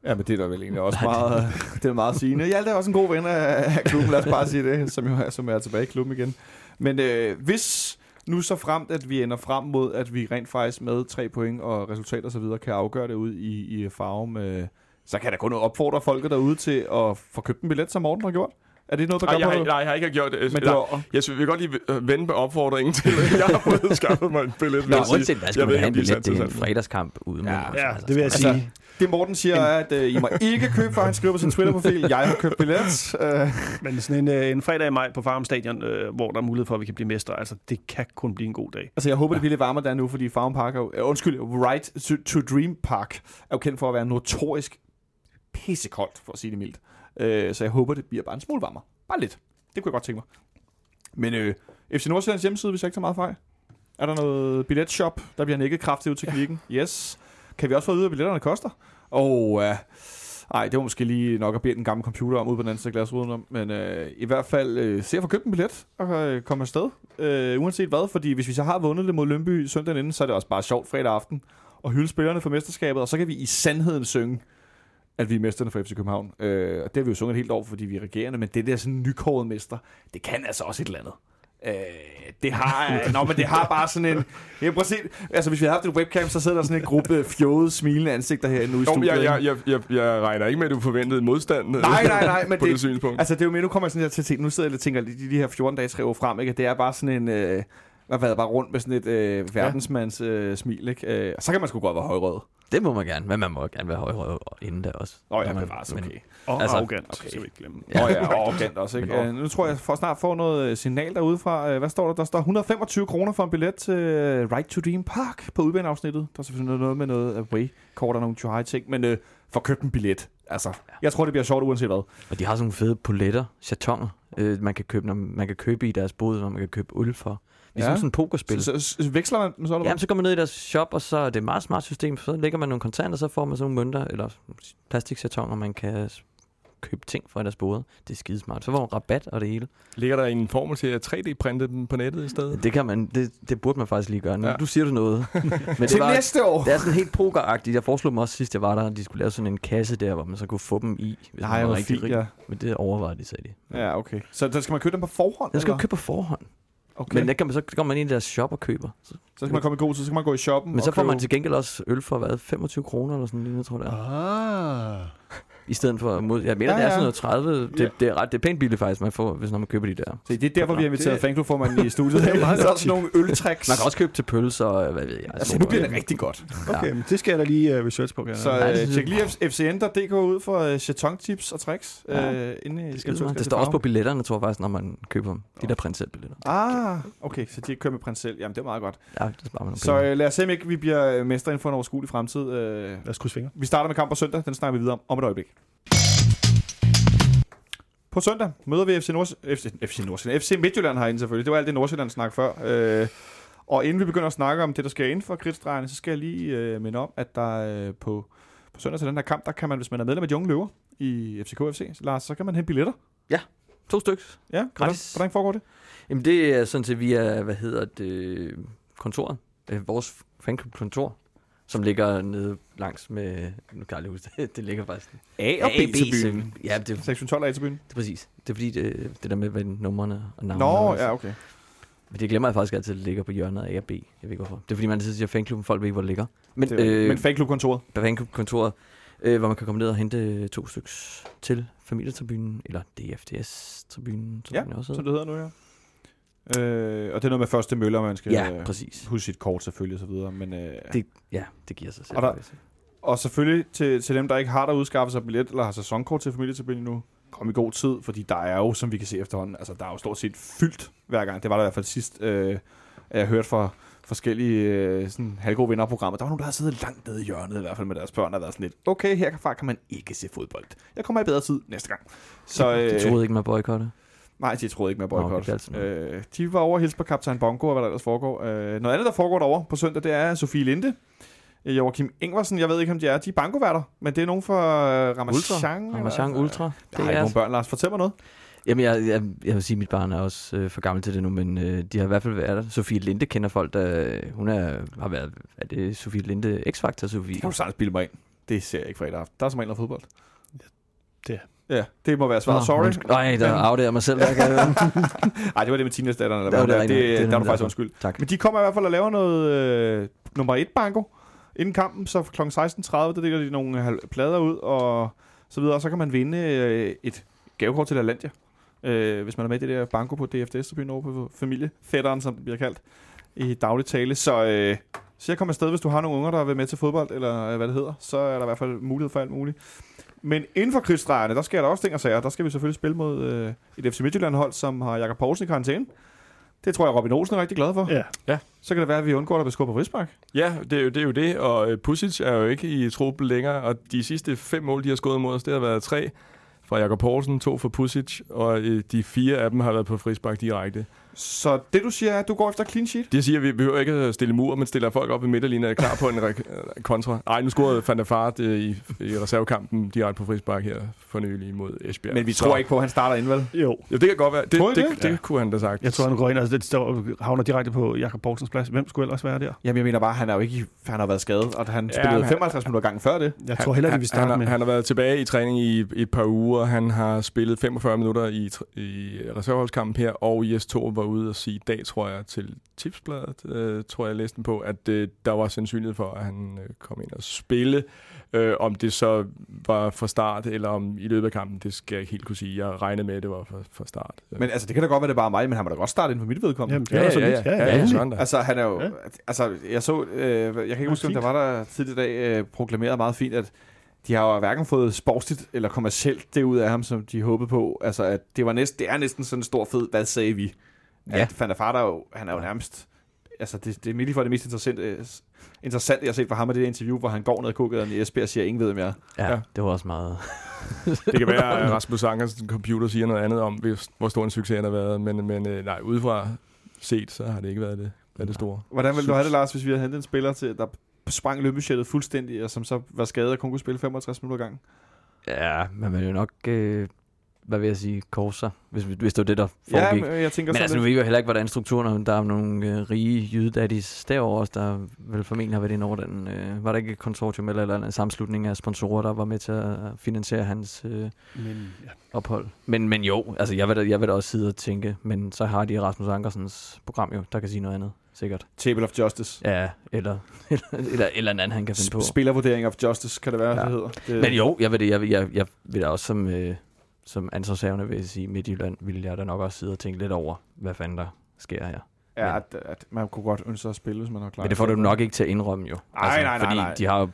Ja, men det er da vel egentlig også meget, det er meget sigende. Hjalte er også en god ven af, af klubben, lad os bare sige det, som jo er, som er tilbage i klubben igen. Men øh, hvis nu så fremt, at vi ender frem mod, at vi rent faktisk med tre point og resultater og så videre kan afgøre det ud i, i Farum, øh, så kan jeg da kun opfordre folket derude til at få købt en billet, som Morten har gjort. Er det noget, der Nej, gør jeg, på har- nej, jeg har ikke gjort det. Men det var, jeg synes, vi kan godt lige øh, vende på opfordringen til, at jeg har fået skaffet mig en billet. vil Nå, jeg uanset hvad, skal Jeg man have en er billet til en fredagskamp ude med Ja, os. Ja, Altså, det vil jeg Altså, sige. det Morten siger er, at øh, I må ikke købe, for han skriver på sin Twitter-profil, jeg har købt billet. Øh, Men sådan en, øh, en fredag i maj på Farum Stadion, øh, hvor der er mulighed for, at vi kan blive mestre, altså det kan kun blive en god dag. Altså, jeg håber, det bliver lidt varmere der nu, fordi Farm Park er uh, undskyld, Right to, to Dream Park er jo kendt for at være notorisk pissekoldt, for at sige det mildt. Øh, så jeg håber, det bliver bare en smule varmere. Bare lidt. Det kunne jeg godt tænke mig. Men øh, FC Nordsjællands hjemmeside, hvis jeg ikke tager meget fejl. Er der noget billetshop, der bliver nikket kraftigt ud til klikken? Yes. Kan vi også få at vide, hvad billetterne koster? Og øh, ej, det var måske lige nok at bede den gamle computer om ud på den anden side af glasruden om. Men øh, i hvert fald øh, se at få købt en billet og øh, komme afsted. Øh, uanset hvad, fordi hvis vi så har vundet det mod Lønby søndagen inden, så er det også bare sjovt fredag aften og hylde spillerne for mesterskabet, og så kan vi i sandheden synge, at vi er mesterne for FC København. Øh, og det har vi jo sunget et helt år, fordi vi er regerende, men det der sådan nykåret mester, det kan altså også et eller andet. Øh, det har, nå, men det har bare sådan en... Jeg prøv se, altså hvis vi havde haft et webcam, så sidder der sådan en gruppe fjode, smilende ansigter herinde ude i studiet. jeg, jeg, jeg, jeg, jeg regner ikke med, at du forventede modstand øh, Nej, nej, nej, men på det- det, synspunkt. Altså det er jo mere, nu kommer jeg sådan her til at tænke, nu sidder jeg og tænker, de, de her 14 dage tre år frem, ikke? Det er bare sådan en, øh, hvad var det, bare rundt med sådan et øh, verdensmands øh, smil, ikke? Øh, og så kan man sgu godt være højrød. Det må man gerne, men man må gerne være højrød inden da også. Åh oh, ja, man- bevares, men- okay. Og Altså, altså, arrogant, okay. skal vi ikke glemme. Åh oh, ja, og arrogant også, ikke? Men- Øh, nu tror jeg, jeg får snart får noget øh, signal derude fra. Øh, hvad står der? Der står 125 kroner for en billet til øh, Right to Dream Park på udbaneafsnittet. Der er selvfølgelig noget med noget away-kort og nogle high ting, men øh, for købt en billet. Altså, jeg tror, det bliver sjovt uanset hvad. Og de har sådan nogle fede poletter, chatonger, øh, man, kan købe, når man kan købe i deres bod, når man kan købe øl for. Ligesom Ja. sådan et pokerspil. Så, så, så, veksler man så Jamen, så går man ned i deres shop, og så er det et meget smart system. Så lægger man nogle kontanter, så får man sådan nogle mønter, eller plastikchatonger, man kan købe ting fra deres boder. Det er skidesmart. Så får man rabat og det hele. Ligger der en formel til at 3D-printe dem på nettet i stedet? Det, kan man, det, det burde man faktisk lige gøre. Nu, Ja. Du siger du noget. Men det, Til var, næste år! det er sådan helt pokeragtigt. Jeg foreslog dem også sidst, jeg var der, at de skulle lave sådan en kasse der, hvor man så kunne få dem i, hvis Nej, man var rigtig fint, ja. Men det overvejede de, sagde de. Ja, okay. Så, så skal man købe dem på forhånd? Den skal du købe på forhånd. Okay. Men der kan man, så går man ind i deres shop og køber. Så, Så skal man komme i god tid, så skal man gå i shoppen men så får man til gengæld også øl for, hvad, 25 kroner eller sådan noget, tror jeg. det er. Ah. I stedet for, mod, jeg mener, Ja, ja, det er ja. sådan noget 30. Det, Ja. det, er, ret, det er pænt billigt faktisk, man får, hvis når man køber de der. Se, det er derfor, vi har inviteret Det- fanklubformanden i studiet. Det er meget så sådan nogle øltricks. Man kan også købe til pølser og hvad ved jeg. Altså, nu bliver det rigtig godt. Okay, men det skal jeg da lige uh, research på. Kan Så Ja, øh, synes tjek lige fcn.dk ud for øh, chaton-tips og tricks. Ja. Øh, inde i Det, skal det, det står også på billetterne, tror jeg faktisk, når man køber dem. De der prinsel-billetter. Ah, okay, så de kører med prins selv. Jamen, det er meget godt. Ja, det sparer man Så øh, lad os se, om ikke vi bliver øh, mestre inden for en overskuelig fremtid. Øh, Lad os krydse fingre. vi starter med kamp på søndag. Den snakker vi videre om om et øjeblik. På søndag møder vi FC, Nords FC, FC, Nordsjælland. FC Midtjylland herinde selvfølgelig. Det var alt det Nordsjælland snak før. Øh, og inden vi begynder at snakke om det, der sker inden for kridtstregerne, så skal jeg lige øh, minde om, at der øh, på, på søndag til den her kamp, der kan man, hvis man er medlem af de unge løver i FCK FC, Lars, så kan man hente billetter. To stykker. Ja, hvordan, hvordan foregår det? Jamen det er sådan set via, hvad hedder det, kontoret. Øh, vores fanklubkontor, som ligger nede langs med, nu kan jeg aldrig huske det, det ligger faktisk. A og B til byen. Ja, det, Sektion 12 A til byen. det er præcis. Det er fordi, det, det der med, hvad numrene og navnene. Nå, og- ja, okay. Men det glemmer jeg faktisk altid, at det ligger på hjørnet af A og B. Jeg ved ikke hvorfor. Det er fordi, man altid siger fanklubben, folk ved ikke, hvor det ligger. Men, Det øh, men fanklubkontoret. fanklubkontoret, øh, hvor man kan komme ned og hente to stykker til familietribunen, eller DFDS-tribunen, som Ja, den også som hedder. det hedder nu, ja. Øh, og det er noget med første møller, man skal Ja, øh, præcis. huske sit kort selvfølgelig og så videre. Men, øh, Det- Ja, det giver sig selv. Og der-. Og selvfølgelig til, til dem, der ikke har der udskaffet sig billet eller har sæsonkort til familietribunen nu, kom i god tid, fordi der er jo, som vi kan se efterhånden, altså der er jo stort set fyldt hver gang. Det var der i hvert fald sidst, øh, jeg hørte fra forskellige øh, sådan halvgode programmet. Der var nogen, der havde siddet langt nede i hjørnet, i hvert fald med deres børn, og været sådan lidt, okay, herfra kan man ikke se fodbold. Jeg kommer i bedre tid næste gang. Så, øh, troede ikke, man boykotte. Nej, de troede ikke med okay, boykot. er altid noget. øh, de var over at hilse på Kaptajn Bongo, og hvad der ellers foregår. Øh, noget andet, der foregår derovre på søndag, det er Sofie Linde, øh, Joachim Ingvarsen, jeg ved ikke, om de er. De er bankoværter, men det er nogen fra øh, Ramachan. eller- Ramachan Ultra. Jeg Det har ikke er, nogen børn, Lars. Fortæl mig noget. jamen, jeg, jeg, jeg vil sige, at mit barn er også øh, for gammel til det nu, men øh, de har i hvert fald været der. Sofie Linde kender folk, der... Hun er, har været... Er det Sofie Linde? X-Factor Sofie? Det kan du sagtens bilde mig ind. Det ser jeg ikke fredag aften. Der er som regel noget fodbold. Det. Ja, det må være svaret. Sorry. undskyld. Nej, der afdeler jeg mig selv. Nej, det var det med teenage-datteren. Eller Det var det det, det, det, der er er du faktisk undskyld. tak. Men de kommer i hvert fald og laver noget øh, nummer et banko inden kampen, så kl. 16.30, der deler de nogle plader ud og så videre, og så kan man vinde øh, et gavekort til Lalandia, øh, hvis man er med i det der banko på DFDS-tribunen over på familiefætteren, som det bliver kaldt i daglig tale. Så, øh, så jeg kommer afsted, hvis du har nogle unger, der vil med til fodbold, eller øh, hvad det hedder, så er der i hvert fald mulighed for alt muligt. Men inden for krigsdrejerne, der sker der også ting og sager. Der skal vi selvfølgelig spille mod øh, et FC Midtjylland-hold, som har Jakob Poulsen i karantæne. Det tror jeg, Robin Olsen er rigtig glad for. Ja. Så kan det være, at vi undgår, at der bliver skubbet på frispark. Ja, det er, jo, det er jo det, og øh, Pusic er jo ikke i truppen længere, og de sidste fem mål, de har skåret mod os, det har været tre fra Jakob Poulsen, to fra Pusic, og øh, de fire af dem har været på frispark direkte. Så det du siger er, at du går efter clean sheet? Det siger, at vi behøver ikke at stille mur, men stiller folk op i midterlinjen og er klar på en re- kontra. Ej, nu scorede Van der Fart øh, i, i reservekampen direkte på frispark her for nylig mod Esbjerg. Men vi Så- tror ikke på, at han starter ind, vel? Jo. Jo, det kan godt være. Det, Tror I det, det? det, Ja. kunne han da sagt. Jeg tror, han går ind, altså det står, havner direkte på Jakob Poulsens plads. Hvem skulle ellers være der? Jamen, jeg mener bare, han er jo ikke, i- han har været skadet, og han Ja, spillede men- 55 minutter gangen før det. Jeg tror heller, at vi han, starter han, med. har, han har været tilbage i træning i, i et par uger. Han har spillet 45 minutter i, i reserveholdskampen her, og Jes Thor var ude og sige i dag, tror jeg, til Tipsbladet, øh, tror jeg, jeg læste den på, at øh, der var sandsynlighed for, at han øh, kom ind og spille. Øh, om det så var fra start, eller om i løbet af kampen, det skal jeg ikke helt kunne sige. Jeg regnede med, at det var fra, fra start. Men altså, det kan da godt være, det er bare mig, men han må da godt starte ind for mit vedkommende. Jamen, det ja, er så ja, ja, ja, ja, ja, der. Altså, han er jo... Ja. Ja. Altså, jeg så... Øh, jeg kan ikke huske, om der var der tidligere i dag øh, proklameret meget fint, at de har jo hverken fået sportsligt eller kommercielt det ud af ham, som de håbede på. Altså, at det, var næsten, det er næsten sådan en stor fed, hvad sagde vi? Ja. At Van er jo, han er jo nærmest... Altså, det, det er lige for det mest interessante, interessante, jeg har set fra ham, er det interview, hvor han går ned ad kogaden i Esbjerg og siger, ingen ved, jeg er. Ja, Ja. det var også meget... Det kan være, at Rasmus Ankersen computer siger noget andet om, hvis- hvor stor en succes han har været. Men, men øh, nej, udefra set, så har det ikke været det, været det store. Hvordan ville du have det, Lars, hvis vi havde hentet en spiller, til, der sprang løbebudgettet fuldstændig, og som så var skadet og kun kunne spille 65 minutter gang? Ja, man vil jo nok... Øh, hvad vil jeg sige? Korse hvis, hvis det var det, der Ja, foregik. men jeg tænker Men altså, nu ved vi jo heller ikke, hvordan strukturen er. Der er nogle øh, rige jydedaddies derovre også, der vel formentlig har været inde over den. Øh, var der ikke et konsortium eller, eller en sammenslutning af sponsorer, der var med til at finansiere hans øh, Men, ja. ophold? Men, men jo, altså jeg vil, da, jeg vil da også sidde og tænke, men så har de Rasmus Ankersens program jo, der kan sige noget andet, sikkert. Table of Justice. Ja, eller, eller, eller, eller en anden, han kan finde på. Sp- Spillervurdering of Justice, kan det være, Ja. ja. det hedder. Det, Men jo, jeg vil, det, jeg, vil, jeg, jeg vil da også som, øh, som ansvarshavende vil jeg sige, Midtjylland vil jeg da nok også sidde og tænke lidt over, hvad fanden der sker her. Ja, at, at man kunne godt ønske sig at spille, hvis man har klaret Men det får du nok ikke til at indrømme jo. Altså, Nej, nej, nej, Fordi nej. de har jo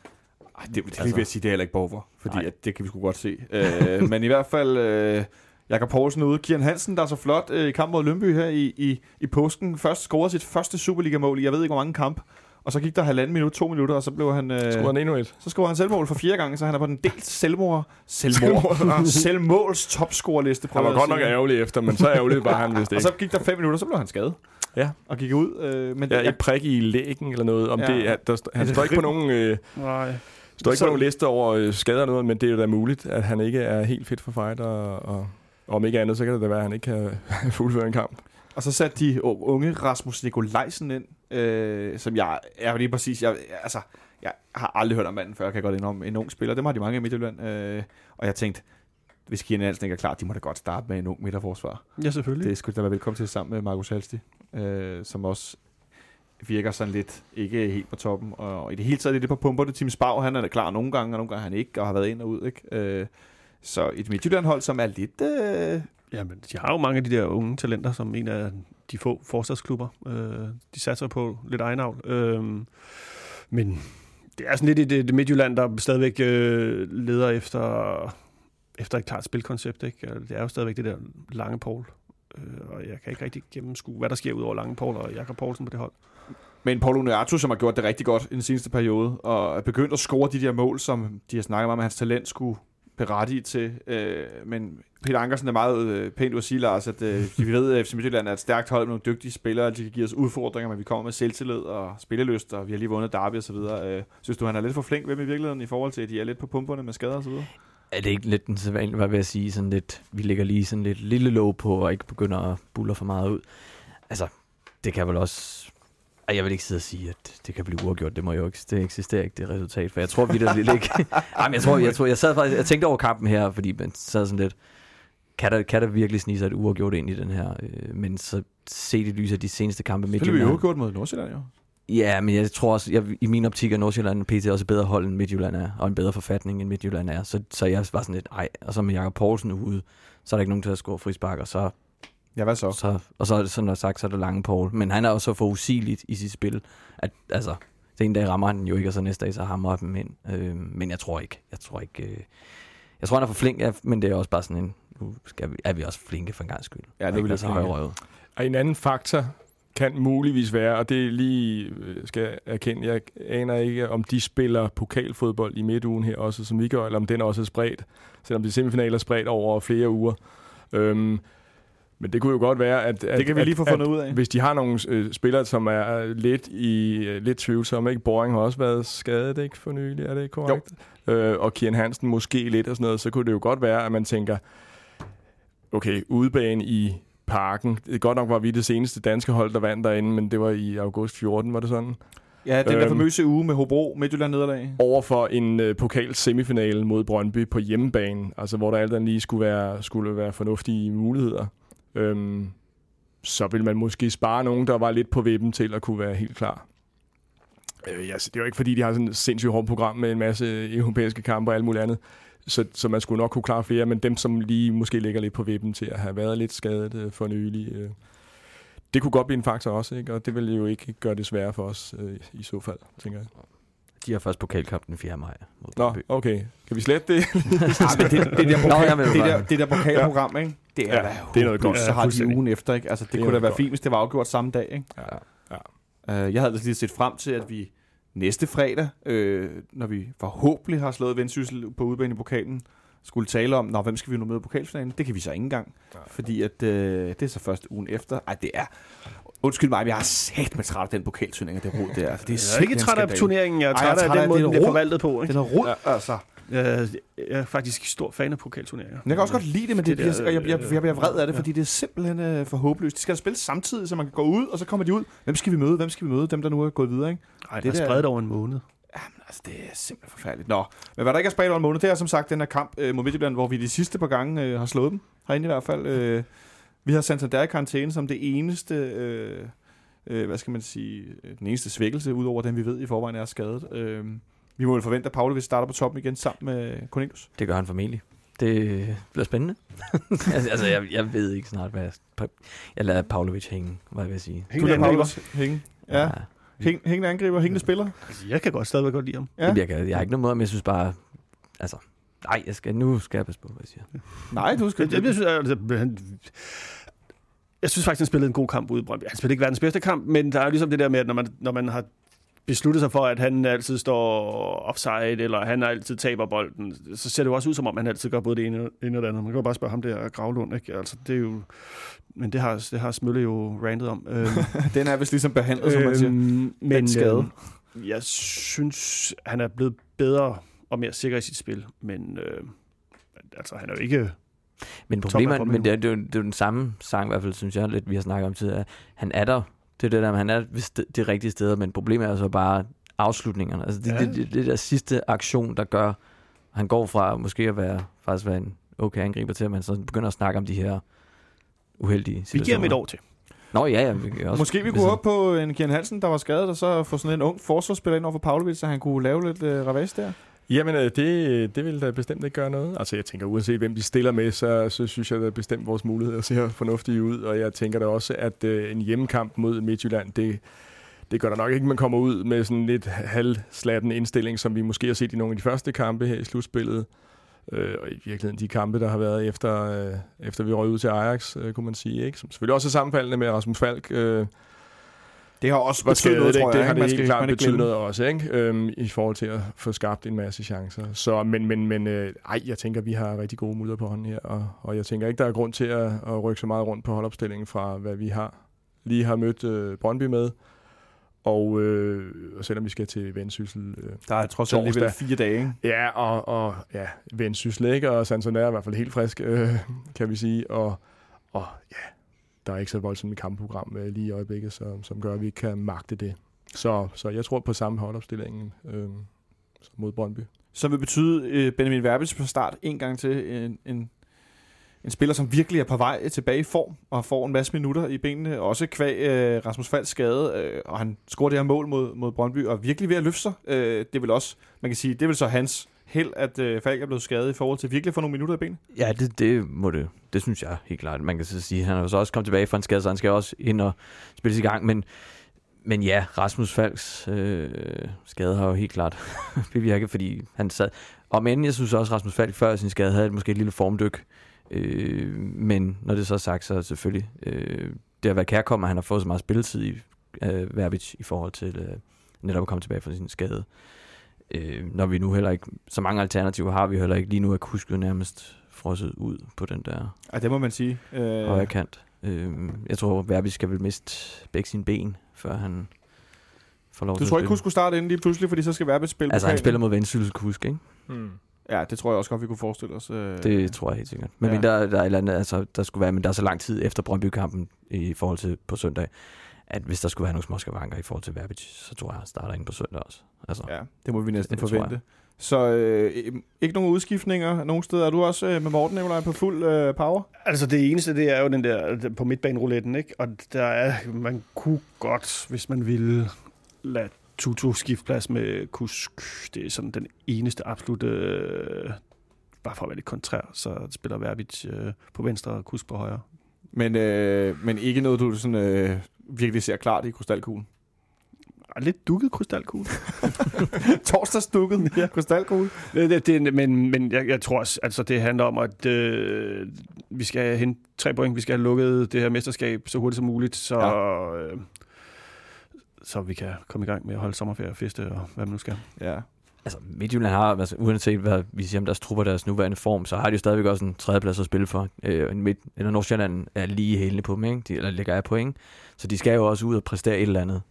Ej, det, det altså, Altså- vil jeg sige, det er heller ikke for, fordi Nej. at det kan vi sgu godt se. øh, men i hvert fald, øh, Jakob Poulsen ude. Kian Hansen, der er så flot øh, i kamp mod Lønby her i, i, i påsken. Først scorede sit første Superliga-mål i, jeg ved ikke hvor mange kamp. Og så gik der halvanden minut, to minutter, og så blev han... Øh, Skruer han endnu et. så scorede han selvmål for fire gange, så han er på den delt selvmord, selvmål, selvmåls topscorerliste. Han var godt nok ærgerlig efter, men så ærgerlig var han vist Og ikke. så gik der fem minutter, så blev han skadet. Ja. Og gik ud. Øh, men Ja, jeg, et prik i lægen eller noget. Om Ja. det, er- der, han det står ikke på nogen, øh, Nej. står ikke Så- på nogen liste over øh, skader og noget, men det er jo da muligt, at han ikke er helt fit for fight, og, og om ikke andet, så kan det da være, at han ikke kan fuldføre en kamp. Og så satte de unge Rasmus Nikolajsen ind, øh, som jeg er lige præcis, jeg, altså, jeg har aldrig hørt om manden før, kan jeg godt indrømme, en ung spiller, dem har de mange i Midtjylland, øh, og jeg tænkte, hvis Kian Hansen ikke er klar, de må da godt starte med en ung midterforsvar. Ja, selvfølgelig. Det skulle da være velkommen til sammen med Markus Halsti, øh, som også virker sådan lidt ikke helt på toppen, og i det hele taget lidt på pumperne. Tim Spau, han er klar nogle gange, og nogle gange er han ikke, og har været ind og ud, ikke? Øh, så et Midtjylland-hold, som er lidt... Øh, Ja, men de har jo mange af de der unge talenter, som en af de få forstadsklubber. Øh, de satser på lidt egenavl. Øh, men det er sådan lidt i det, det Midtjylland, der stadigvæk øh, leder efter, efter et klart spilkoncept. Ikke? Det er jo stadigvæk det der lange Paul. Øh, og jeg kan ikke rigtig gennemskue, hvad der sker ud over lange Paul og Jakob Poulsen på det hold. Men Paul Nuatu, som har gjort det rigtig godt i den seneste periode, og er begyndt at score de der mål, som de har snakket om, at hans talent skulle berettige til. Øh, men Peter Ankersen er meget øh, pænt ud at sige, Lars, at øh, vi ved, at FC Midtjylland er et stærkt hold med nogle dygtige spillere, de kan give os udfordringer, men vi kommer med selvtillid og spillelyst, og vi har lige vundet derby og så videre. Øh, synes du, han er lidt for flink ved dem i virkeligheden, i forhold til, at de er lidt på pumperne med skader og så videre? Er det ikke lidt den sædvanlige, hvad vil jeg sige, sådan lidt, vi ligger lige sådan lidt lille låg på, og ikke begynder at buller for meget ud. Altså, det kan vel også... Ej, jeg vil ikke sidde og sige, at det kan blive uafgjort. Det må jo ikke, det eksisterer ikke, det resultat. For jeg tror vi der ikke... Ej, men jeg tror, jeg, tror, jeg sad faktisk, jeg tænkte over kampen her, fordi man sad sådan lidt, kan der, kan der virkelig snige sig et uafgjort ind i den her? Øh, men så set i lyset af de seneste kampe Selvfølgelig vi Midtjylland. jo gjort mod Nordsjælland, jo. Ja, men jeg tror også, jeg, i min optik er Nordsjælland PT også et bedre hold end Midtjylland er, og en bedre forfatning end Midtjylland er. Så, så jeg var sådan lidt, ej, og så med Jakob Poulsen ude, så er der ikke nogen til at score frispark, og så, Ja, hvad så? så, og så er det sådan at sagt, så er det lange Paul. Men han er også så for usigeligt i sit spil, at altså, det en dag rammer han den jo ikke, og så næste dag så hammer han dem ind. Øh, men jeg tror ikke, jeg tror ikke, øh, jeg tror han er for flink, ja, men det er også bare sådan en, nu skal vi, er vi også flinke for en gang skyld. Ja, det vil jeg så sige. højrøvet. Og en anden faktor, kan muligvis være, og det er lige, øh, skal jeg erkende, jeg aner ikke, om de spiller pokalfodbold i midtugen her også, som vi gør, eller om den også er spredt, selvom de semifinaler er spredt over flere uger. Øhm, men det kunne jo godt være, at... at Det kan vi lige få at, fundet ud af. Hvis de har nogle øh, spillere, som er lidt i øh, lidt tvivlsomme, ikke? Boring har også været skadet, ikke? For nylig, er det ikke korrekt? Øh, og Kian Hansen måske lidt og sådan noget, så kunne det jo godt være, at man tænker, okay, udebane i parken. Det godt nok var vi det seneste danske hold, der vandt derinde, men det var i august 14, var det sådan? Ja, den der Øhm. famøse uge med Hobro, Midtjylland nederlag. Over for en øh, pokal semifinale mod Brøndby på hjemmebane, altså hvor der alt andet lige skulle være, skulle være fornuftige muligheder. Øhm, så vil man måske spare nogen, der var lidt på vippen til at kunne være helt klar. Øh, altså, det er jo ikke fordi, de har sådan et sindssygt hårdt program med en masse europæiske kampe og alt muligt andet. Så, så man skulle nok kunne klare flere, men dem, som lige måske ligger lidt på vippen til at have været lidt skadet øh, for nylig, øh, det kunne godt blive en faktor også, ikke? og det vil jo ikke gøre det sværere for os øh, i så fald, tænker jeg. De har først pokalkamp den 4. maj mod Nå, okay. Kan vi slette det? Ja, men det, det, der pokal, det, der, det der pokalprogram, ikke? Det er, Ja, da det er noget godt. Så Ja, har de ugen efter, ikke? Altså, det, Det kunne da være godt. fint, hvis det var afgjort samme dag, ikke? Ja. Uh, jeg havde lige set frem til, at vi næste fredag, øh, når vi forhåbentlig har slået Vendsyssel på udbanen i pokalen, skulle tale om, Nå, hvem skal vi nu møde i pokalfinalen? Det kan vi så ikke engang, Nej. fordi at, øh, det er så først ugen efter. Ej, det er... Undskyld mig, men jeg har sat med træt af den pokalturnering, det rod der. Altså, det er Jeg er ikke træt af turneringen, jeg er Ej, jeg er træt af af, den måde, det den bliver rod. forvaltet på. Ikke? Den er rod, ja. altså. Jeg, jeg er faktisk stor fan af pokalturneringer. Jeg kan også godt lide det, men det, Det der, jeg, jeg, jeg, jeg bliver vred af det, ja. fordi det er simpelthen øh, for håbløst. De skal spille samtidig, så man kan gå ud, og så kommer de ud. Hvem skal vi møde? Hvem skal vi møde? Dem, der nu er gået videre, ikke? Nej, det er spredt over en måned. Jamen, altså, det er simpelthen forfærdeligt. Nå, men hvad der ikke er spredt over en måned, det er som sagt den her kamp øh, mod Midtjylland, hvor vi de sidste par gange øh, har slået dem. Herinde i hvert fald. Øh, vi har Santander i karantæne som det eneste, øh, øh, hvad skal man sige, øh, den eneste svækkelse, udover den vi ved i forvejen er skadet. Øh, vi må vel forvente, at Pauli starter på toppen igen sammen med Cornelius. Det gør han formentlig. Det bliver spændende. altså, altså jeg, jeg ved ikke snart, hvad jeg... Jeg lader Pavlovic hænge, hvad jeg vil sige. Du Hængende lader angriber. Paulus hænge. Ja. Hæng, hængende angriber, hængende spiller. Altså, jeg kan godt stadigvæk godt lide ham. Ja. Ja. Jeg, kan, jeg har ikke noget mod, men jeg synes bare... Altså, nej, jeg skal, nu skal jeg passe på, hvad jeg siger. Nej, du skal... Jeg, jeg, synes, altså, han, jeg synes faktisk, han spillede en god kamp ude i Brøndby. Han spillede ikke verdens bedste kamp, men der er jo ligesom det der med, at når man, når man har besluttet sig for, at han altid står offside, eller han altid taber bolden, så ser det jo også ud, som om han altid gør både det ene, og det andet. Man kan jo bare spørge ham der, Gravlund, ikke? Altså, det er jo... Men det har, det har Smølle jo rantet om. Øhm, Den er vist ligesom behandlet, som man siger. Øhm, men Den skade. Øh, jeg synes, han er blevet bedre og mere sikker i sit spil, men øh, altså, han er jo ikke... Men problemet, men det er, det, er, jo- det er jo den samme sang, i hvert fald, synes jeg, lidt, vi har snakket om tidligere. Han er der. Det er det der, han er ved st- de rigtige steder, men problemet er så bare afslutningerne. Altså det, Ja. det, det, det, der sidste aktion, der gør, han går fra måske at være, faktisk være en okay angriber til, at man så begynder at snakke om de her uheldige Vi situationer. giver ham et år til. Nå ja, ja. Vi også, Måske vi kunne han- op på en Kian Hansen, der var skadet, og så få sådan en ung forsvarsspiller ind over for Pavlovic, så han kunne lave lidt øh, ravage der. Jamen, øh, det, øh, det vil da bestemt ikke gøre noget. Altså, jeg tænker, uanset hvem de stiller med, så, så synes jeg, da bestemt vores muligheder ser fornuftige ud. Og jeg tænker da også, at øh, en hjemmekamp mod Midtjylland, det, det gør der nok ikke, at man kommer ud med sådan lidt halvslatten indstilling, som vi måske har set i nogle af de første kampe her i slutspillet. Øh, og i virkeligheden de kampe, der har været efter, øh, efter vi røg ud til Ajax, øh, kunne man sige. Ikke? Som selvfølgelig også er sammenfaldende med Rasmus Falk. Øh, det har også betydet skadet, noget, tror Det jeg. har det Man helt klart betydet noget også, ikke? Øhm, i forhold til at få skabt en masse chancer. Så, men, men, men øh, ej, jeg tænker, vi har rigtig gode muligheder på hånden her, og, og jeg tænker ikke, der er grund til at, at rykke så meget rundt på holdopstillingen fra, hvad vi har lige har mødt øh, Brøndby med. Og, øh, og selvom vi skal til Vendsyssel, øh, Der er trods alt alligevel fire dage, ikke? Ja, og, og ja, Vendsyssel, ikke? Og Santander er i hvert fald helt frisk, øh, kan vi sige. Og, og ja, der er ikke så voldsomt et kampprogram øh, lige i øjeblikket, så, som gør, at vi ikke kan magte det. Så, så jeg tror på samme holdopstilling øh, mod Brøndby. Som vil betyde øh, Benjamin Verbis på start en gang til. Øh, en, en, en spiller, som virkelig er på vej tilbage i form, og får en masse minutter i benene. Også kvæg øh, Rasmus Falds skade, øh, og han scorer det her mål mod, mod Brøndby, og er virkelig ved at løfte sig. Øh, det vil også, man kan sige, det vil så hans held, at øh, Falk er blevet skadet i forhold til virkelig at få nogle minutter i benene. Ja, det, det må det. Det synes jeg helt klart. Man kan så sige, han har jo så også kommet tilbage fra en skade, så han skal også ind og spille i gang. Men, men ja, Rasmus Falks øh, skade har jo helt klart bevirket, fordi han sad... Og men jeg synes også, Rasmus Falk før sin skade havde et måske et lille formdyk. Øh, men når det så er sagt, så selvfølgelig øh, det har været kærkommet, at han har fået så meget spilletid i øh, Verbic i forhold til øh, netop at komme tilbage fra sin skade. Øh, når vi nu heller ikke, så mange alternativer har vi heller ikke. Lige nu er Kusk jo nærmest frosset ud på den der Ja, det må man sige. Øh, højre kant. Øh, jeg tror, Verbic skal vel miste begge sine ben, før han får lov du til tror at ikke, hun skulle starte inden lige pludselig, fordi så skal Verbit spille Altså, han spiller mod Vendsyssel Kusk, ikke? Hmm. Ja, det tror jeg også godt, vi kunne forestille os. Øh, Det tror jeg helt sikkert. Men ja. der, der er et eller andet, altså, der skulle være, men der er så lang tid efter Brøndby-kampen i forhold til på søndag, at hvis der skulle være nogle små skavanker i forhold til Verbic, så tror jeg, han starter ind på søndag også. Altså, ja. Det må vi næsten Det forvente. Så øh, ikke nogen udskiftninger nogen steder. Er du også øh, med Morten Nicolaj på fuld øh, power? Altså det eneste, det er jo den der den på midtbanerouletten, ikke? Og der er, man kunne godt, hvis man ville lade Tutu skifte plads med Kusk. Det er sådan den eneste absolut, øh, bare for at være lidt kontrær, så spiller Verbic øh, på venstre og Kusk på højre. Men, øh, men ikke noget, du sådan, øh, virkelig ser klart i krystalkuglen. Og lidt dukket krystalkugle. Torsdagsdukket ja. krystalkugle. Det, det, det, men men jeg, jeg tror også, altså det handler om, at øh, vi skal hente tre point. Vi skal have lukket det her mesterskab så hurtigt som muligt, så, ja. øh, så vi kan komme i gang med at holde sommerferie og feste og hvad man nu skal. Ja. Altså, Midtjylland har, altså, uanset hvad vi siger om deres trupper, deres nuværende form, så har de jo stadigvæk også en tredjeplads at spille for. Øh, midt, eller Nordsjælland er lige hælende på dem, ikke? De, eller ligger af point. Så de skal jo også ud og præstere et eller andet.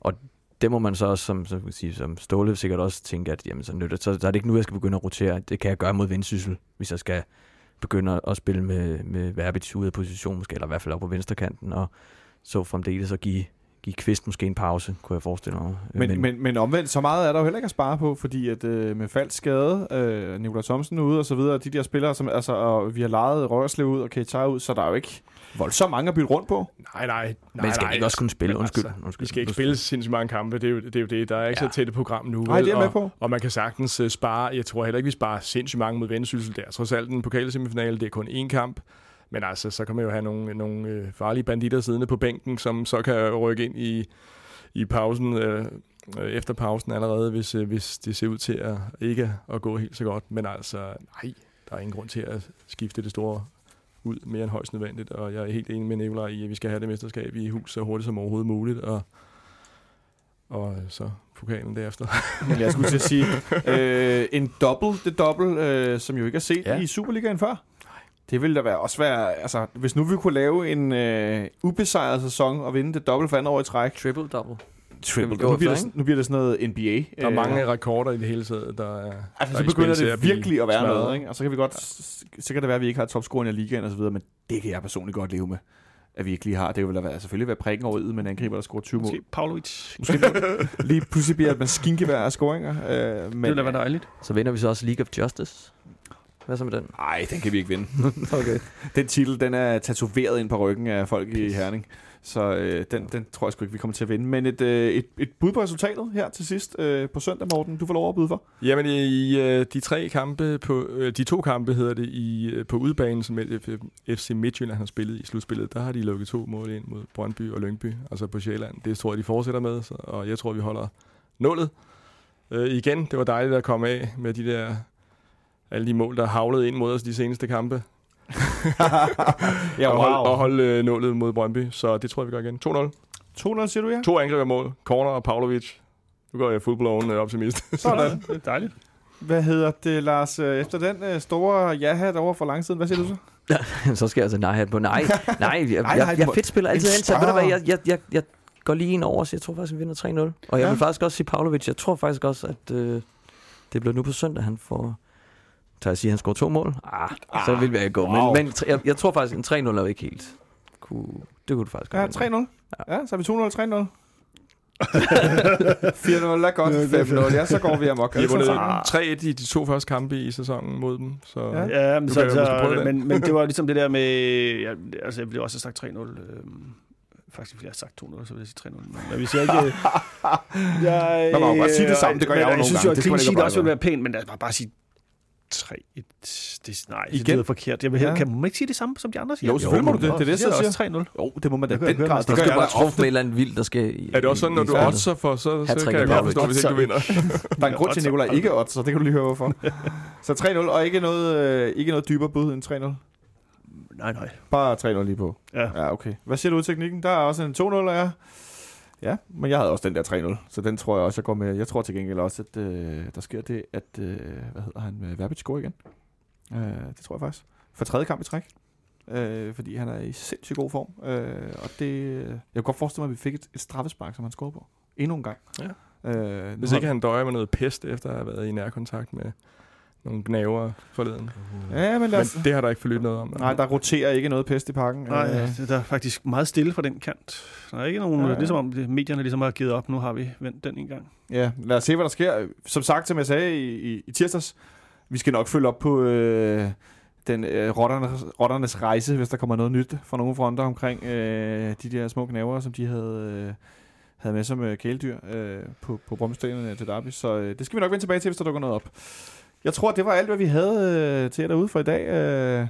Og det må man så også, som, som, sige, som Ståle sikkert også tænke, at jamen, så, nytter, så, så er det ikke nu, jeg skal begynde at rotere. Det kan jeg gøre mod Vendsyssel, hvis jeg skal begynde at- spille med, med Verbits ude af position, måske, eller i hvert fald op på venstrekanten, og så fremdeles at give, give Kvist måske en pause, kunne jeg forestille mig. Men, men, men, men omvendt, så meget er der jo heller ikke at spare på, fordi at øh, med falsk skade, øh, Nikolaj Thomsen ude og så videre, de der spillere, som, altså, og vi har lejet Rørslev ud og Keita ud, så der er jo ikke voldsomt mange at bytte rundt på. Nej, nej. nej men skal nej, ikke også kunne spille? Undskyld. Altså, undskyld. vi skal ikke spille sindssygt mange kampe, det er jo det. Er jo det. Der er ikke ja. Så tæt et program nu. Nej, det er med og, på. Og man kan sagtens uh, spare, jeg tror heller ikke, vi sparer sindssygt mange mod Vendsyssel. Det er trods alt en pokalsemifinale, det er kun én kamp. Men altså, så kan man jo have nogle, nogle øh, farlige banditter siddende på bænken, som så kan rykke ind i, i pausen, øh, øh, efter pausen allerede, hvis, øh, hvis det ser ud til at ikke at gå helt så godt. Men altså, nej, der er ingen grund til at skifte det store ud mere end højst nødvendigt, og jeg er helt enig med Nicolaj i, at vi skal have det mesterskab i hus så hurtigt som overhovedet muligt, og, og så pokalen derefter. Men jeg skulle til at sige, øh, en dobbelt, det dobbelt, øh, som jo ikke er set. Ja. i Superligaen før. Det ville da være, også være, altså, hvis nu vi kunne lave en øh, ubesejret sæson og vinde det dobbelt for andet år i træk. Triple double. Triple. Nu bliver, det, nu bliver det sådan noget NBA. Der er øh, mange rekorder i det hele taget, der er Altså, der så er begynder det virkelig at være smadret. noget, ikke? Og så kan vi godt, så kan det være, at vi ikke har topscoren i ligaen og så videre, men det kan jeg personligt godt leve med, at vi ikke lige har. Det vil da være, selvfølgelig være prikken over iden, men angriber, der scorer 20 mål. Måske Pavlovic. Måske lige pludselig bliver et maskingevær af scoringer. Øh, Det men, ville da være dejligt. Så vinder vi så også League of Justice. Hvad så med den? Nej, den kan vi ikke vinde. Okay. Den titel, den er tatoveret ind på ryggen af folk i Herning. Så øh, den, den tror jeg sgu ikke, vi kommer til at vinde. Men et, øh, et, et bud på resultatet her til sidst øh, på søndag, Morten. Du får lov at byde for. Jamen i øh, de tre kampe på øh, de to kampe hedder det i øh, på udebanen som FC Midtjylland har spillet i slutspillet, der har de lukket to mål ind mod Brøndby og Lyngby, altså på Sjælland. Det tror jeg de fortsætter med, så, og jeg tror vi holder nullet. Øh, igen, det var dejligt at komme af med de der alle de mål der havlede ind mod os de seneste kampe. ja, og holde, og holde øh, nålet mod Brøndby, så det tror jeg vi gør igen. 2-0. 2-0 siger du, ja? To angreb af mål. Corner og Pavlovic. Nu går jeg full-blown øh, optimist. Sådan. Det er dejligt. Hvad hedder det, Lars? Øh, Efter den øh, store ja-hat over for lang tid, hvad siger du så? så skal jeg altså nej hat på. Nej, nej, jeg, nej, jeg, jeg fedt spiller altid En hen, så ved du hvad, jeg, jeg, jeg, jeg går lige en over, så jeg tror faktisk, vi vinder 3-0. Og jeg Ja. vil faktisk også sige Pavlovic, jeg tror faktisk også, at øh, det bliver nu på søndag, han får... Så jeg siger, at han scorer to mål? Ah, så vil jeg gå. wow. Men, men jeg, jeg tror faktisk, en 3-0 er jo ikke helt... Kunne, det kunne du faktisk Ja, godt vinde. 3-0. Ja, så er vi 2-0 3-0. 4-0 er godt. 5-0. Ja, så går vi amok. Vi har vundet Ah. 3-1 i de to første kampe i sæsonen mod dem. Så Ja. ja. Ja, men, så, jo så, det. men, men det var ligesom det der med... Ja, altså, jeg ville også have sagt 3-0. Øhm, faktisk ville jeg have sagt 2-0, så ville jeg sige 3-0. Men jeg vil sige ikke... jeg, Man må jo godt sige det samme, det gør men jeg jo jeg nogle synes gange. jo, at Det skal man clean sheet bare også ville være pænt, men os bare, bare sige 3-1. Det, nej, det Igen? lyder forkert. Jeg vil, Ja. Kan man ikke sige det samme, som de andre siger? Jo, selvfølgelig må du det. Det er det, så jeg også 3-0. Jo, det må man da Det den grad. Det Der gør skal jeg bare ofte. med eller andet vildt, der skal... I, Er det også sådan, når du oddser for, så, så kan jeg godt forstå, hvis ikke du vinder. Der er en grund til, at Nicolaj ikke odds, så det kan du lige høre hvorfor. Så 3-0, og ikke noget, øh, ikke noget dybere bud end 3-0. Nej, nej. Bare 3-0 lige på. Ja. Ja, okay. Hvad siger du ud teknikken? Der er også en 2-0, ja. Ja, men jeg havde også den der 3-0, så den tror jeg også, jeg går med. Jeg tror til gengæld også, at øh, der sker det, at, øh, hvad hedder han, øh, Verbitz scorer igen. Øh, det tror jeg faktisk. For tredje kamp i træk. Øh, fordi han er i sindssygt god form. Øh, og det, jeg kunne godt forestille mig, at vi fik et, et straffespark, som han scorede på. Endnu en gang. Ja. Øh, Hvis ikke han døjer med noget pest, efter at have været i nærkontakt med nogle gnaver forleden. Ja, men lad Men os... det har der ikke forlyttet noget om. Nej, der roterer ikke noget pest i pakken. Nej, Øh, det der er faktisk meget stille fra den kant. Der er ikke nogen, Ja, ligesom om medierne ligesom har givet op. Nu har vi vendt den en gang. Ja, lad os se, hvad der sker. Som sagt, som jeg sagde i, i, i tirsdags, vi skal nok følge op på øh, den øh, rotternes, rotternes rejse, hvis der kommer noget nyt fra nogle fronter omkring øh, de der små knæver, som de havde, øh, havde med som øh, kæledyr øh, på, på Brøndbystenene til Derby. Så øh, det skal vi nok vende tilbage til, hvis der dukker noget op. Jeg tror, det var alt, hvad vi havde øh, til jer derude for i dag. Øh,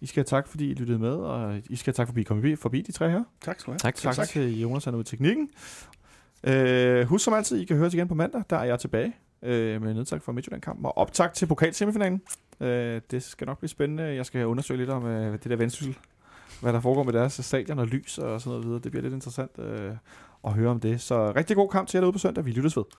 I skal have tak, fordi I lyttede med, og I skal have tak, fordi I kom forbi, forbi de tre her. Tak skal du have. Tak. Tak, tak. til Jonas, han er ude i teknikken. Øh, husk som altid, I kan høre os igen på mandag. Der er jeg tilbage øh, med nedtak fra Midtjylland-kampen og optag til pokalsemifinalen. Øh, det skal nok blive spændende. Jeg skal undersøge lidt om øh, det der vendsyssel. Hvad der foregår med deres stadion og lys og sådan noget videre. Det bliver lidt interessant øh, at høre om det. Så rigtig god kamp til jer derude på søndag. Vi lyttes ved.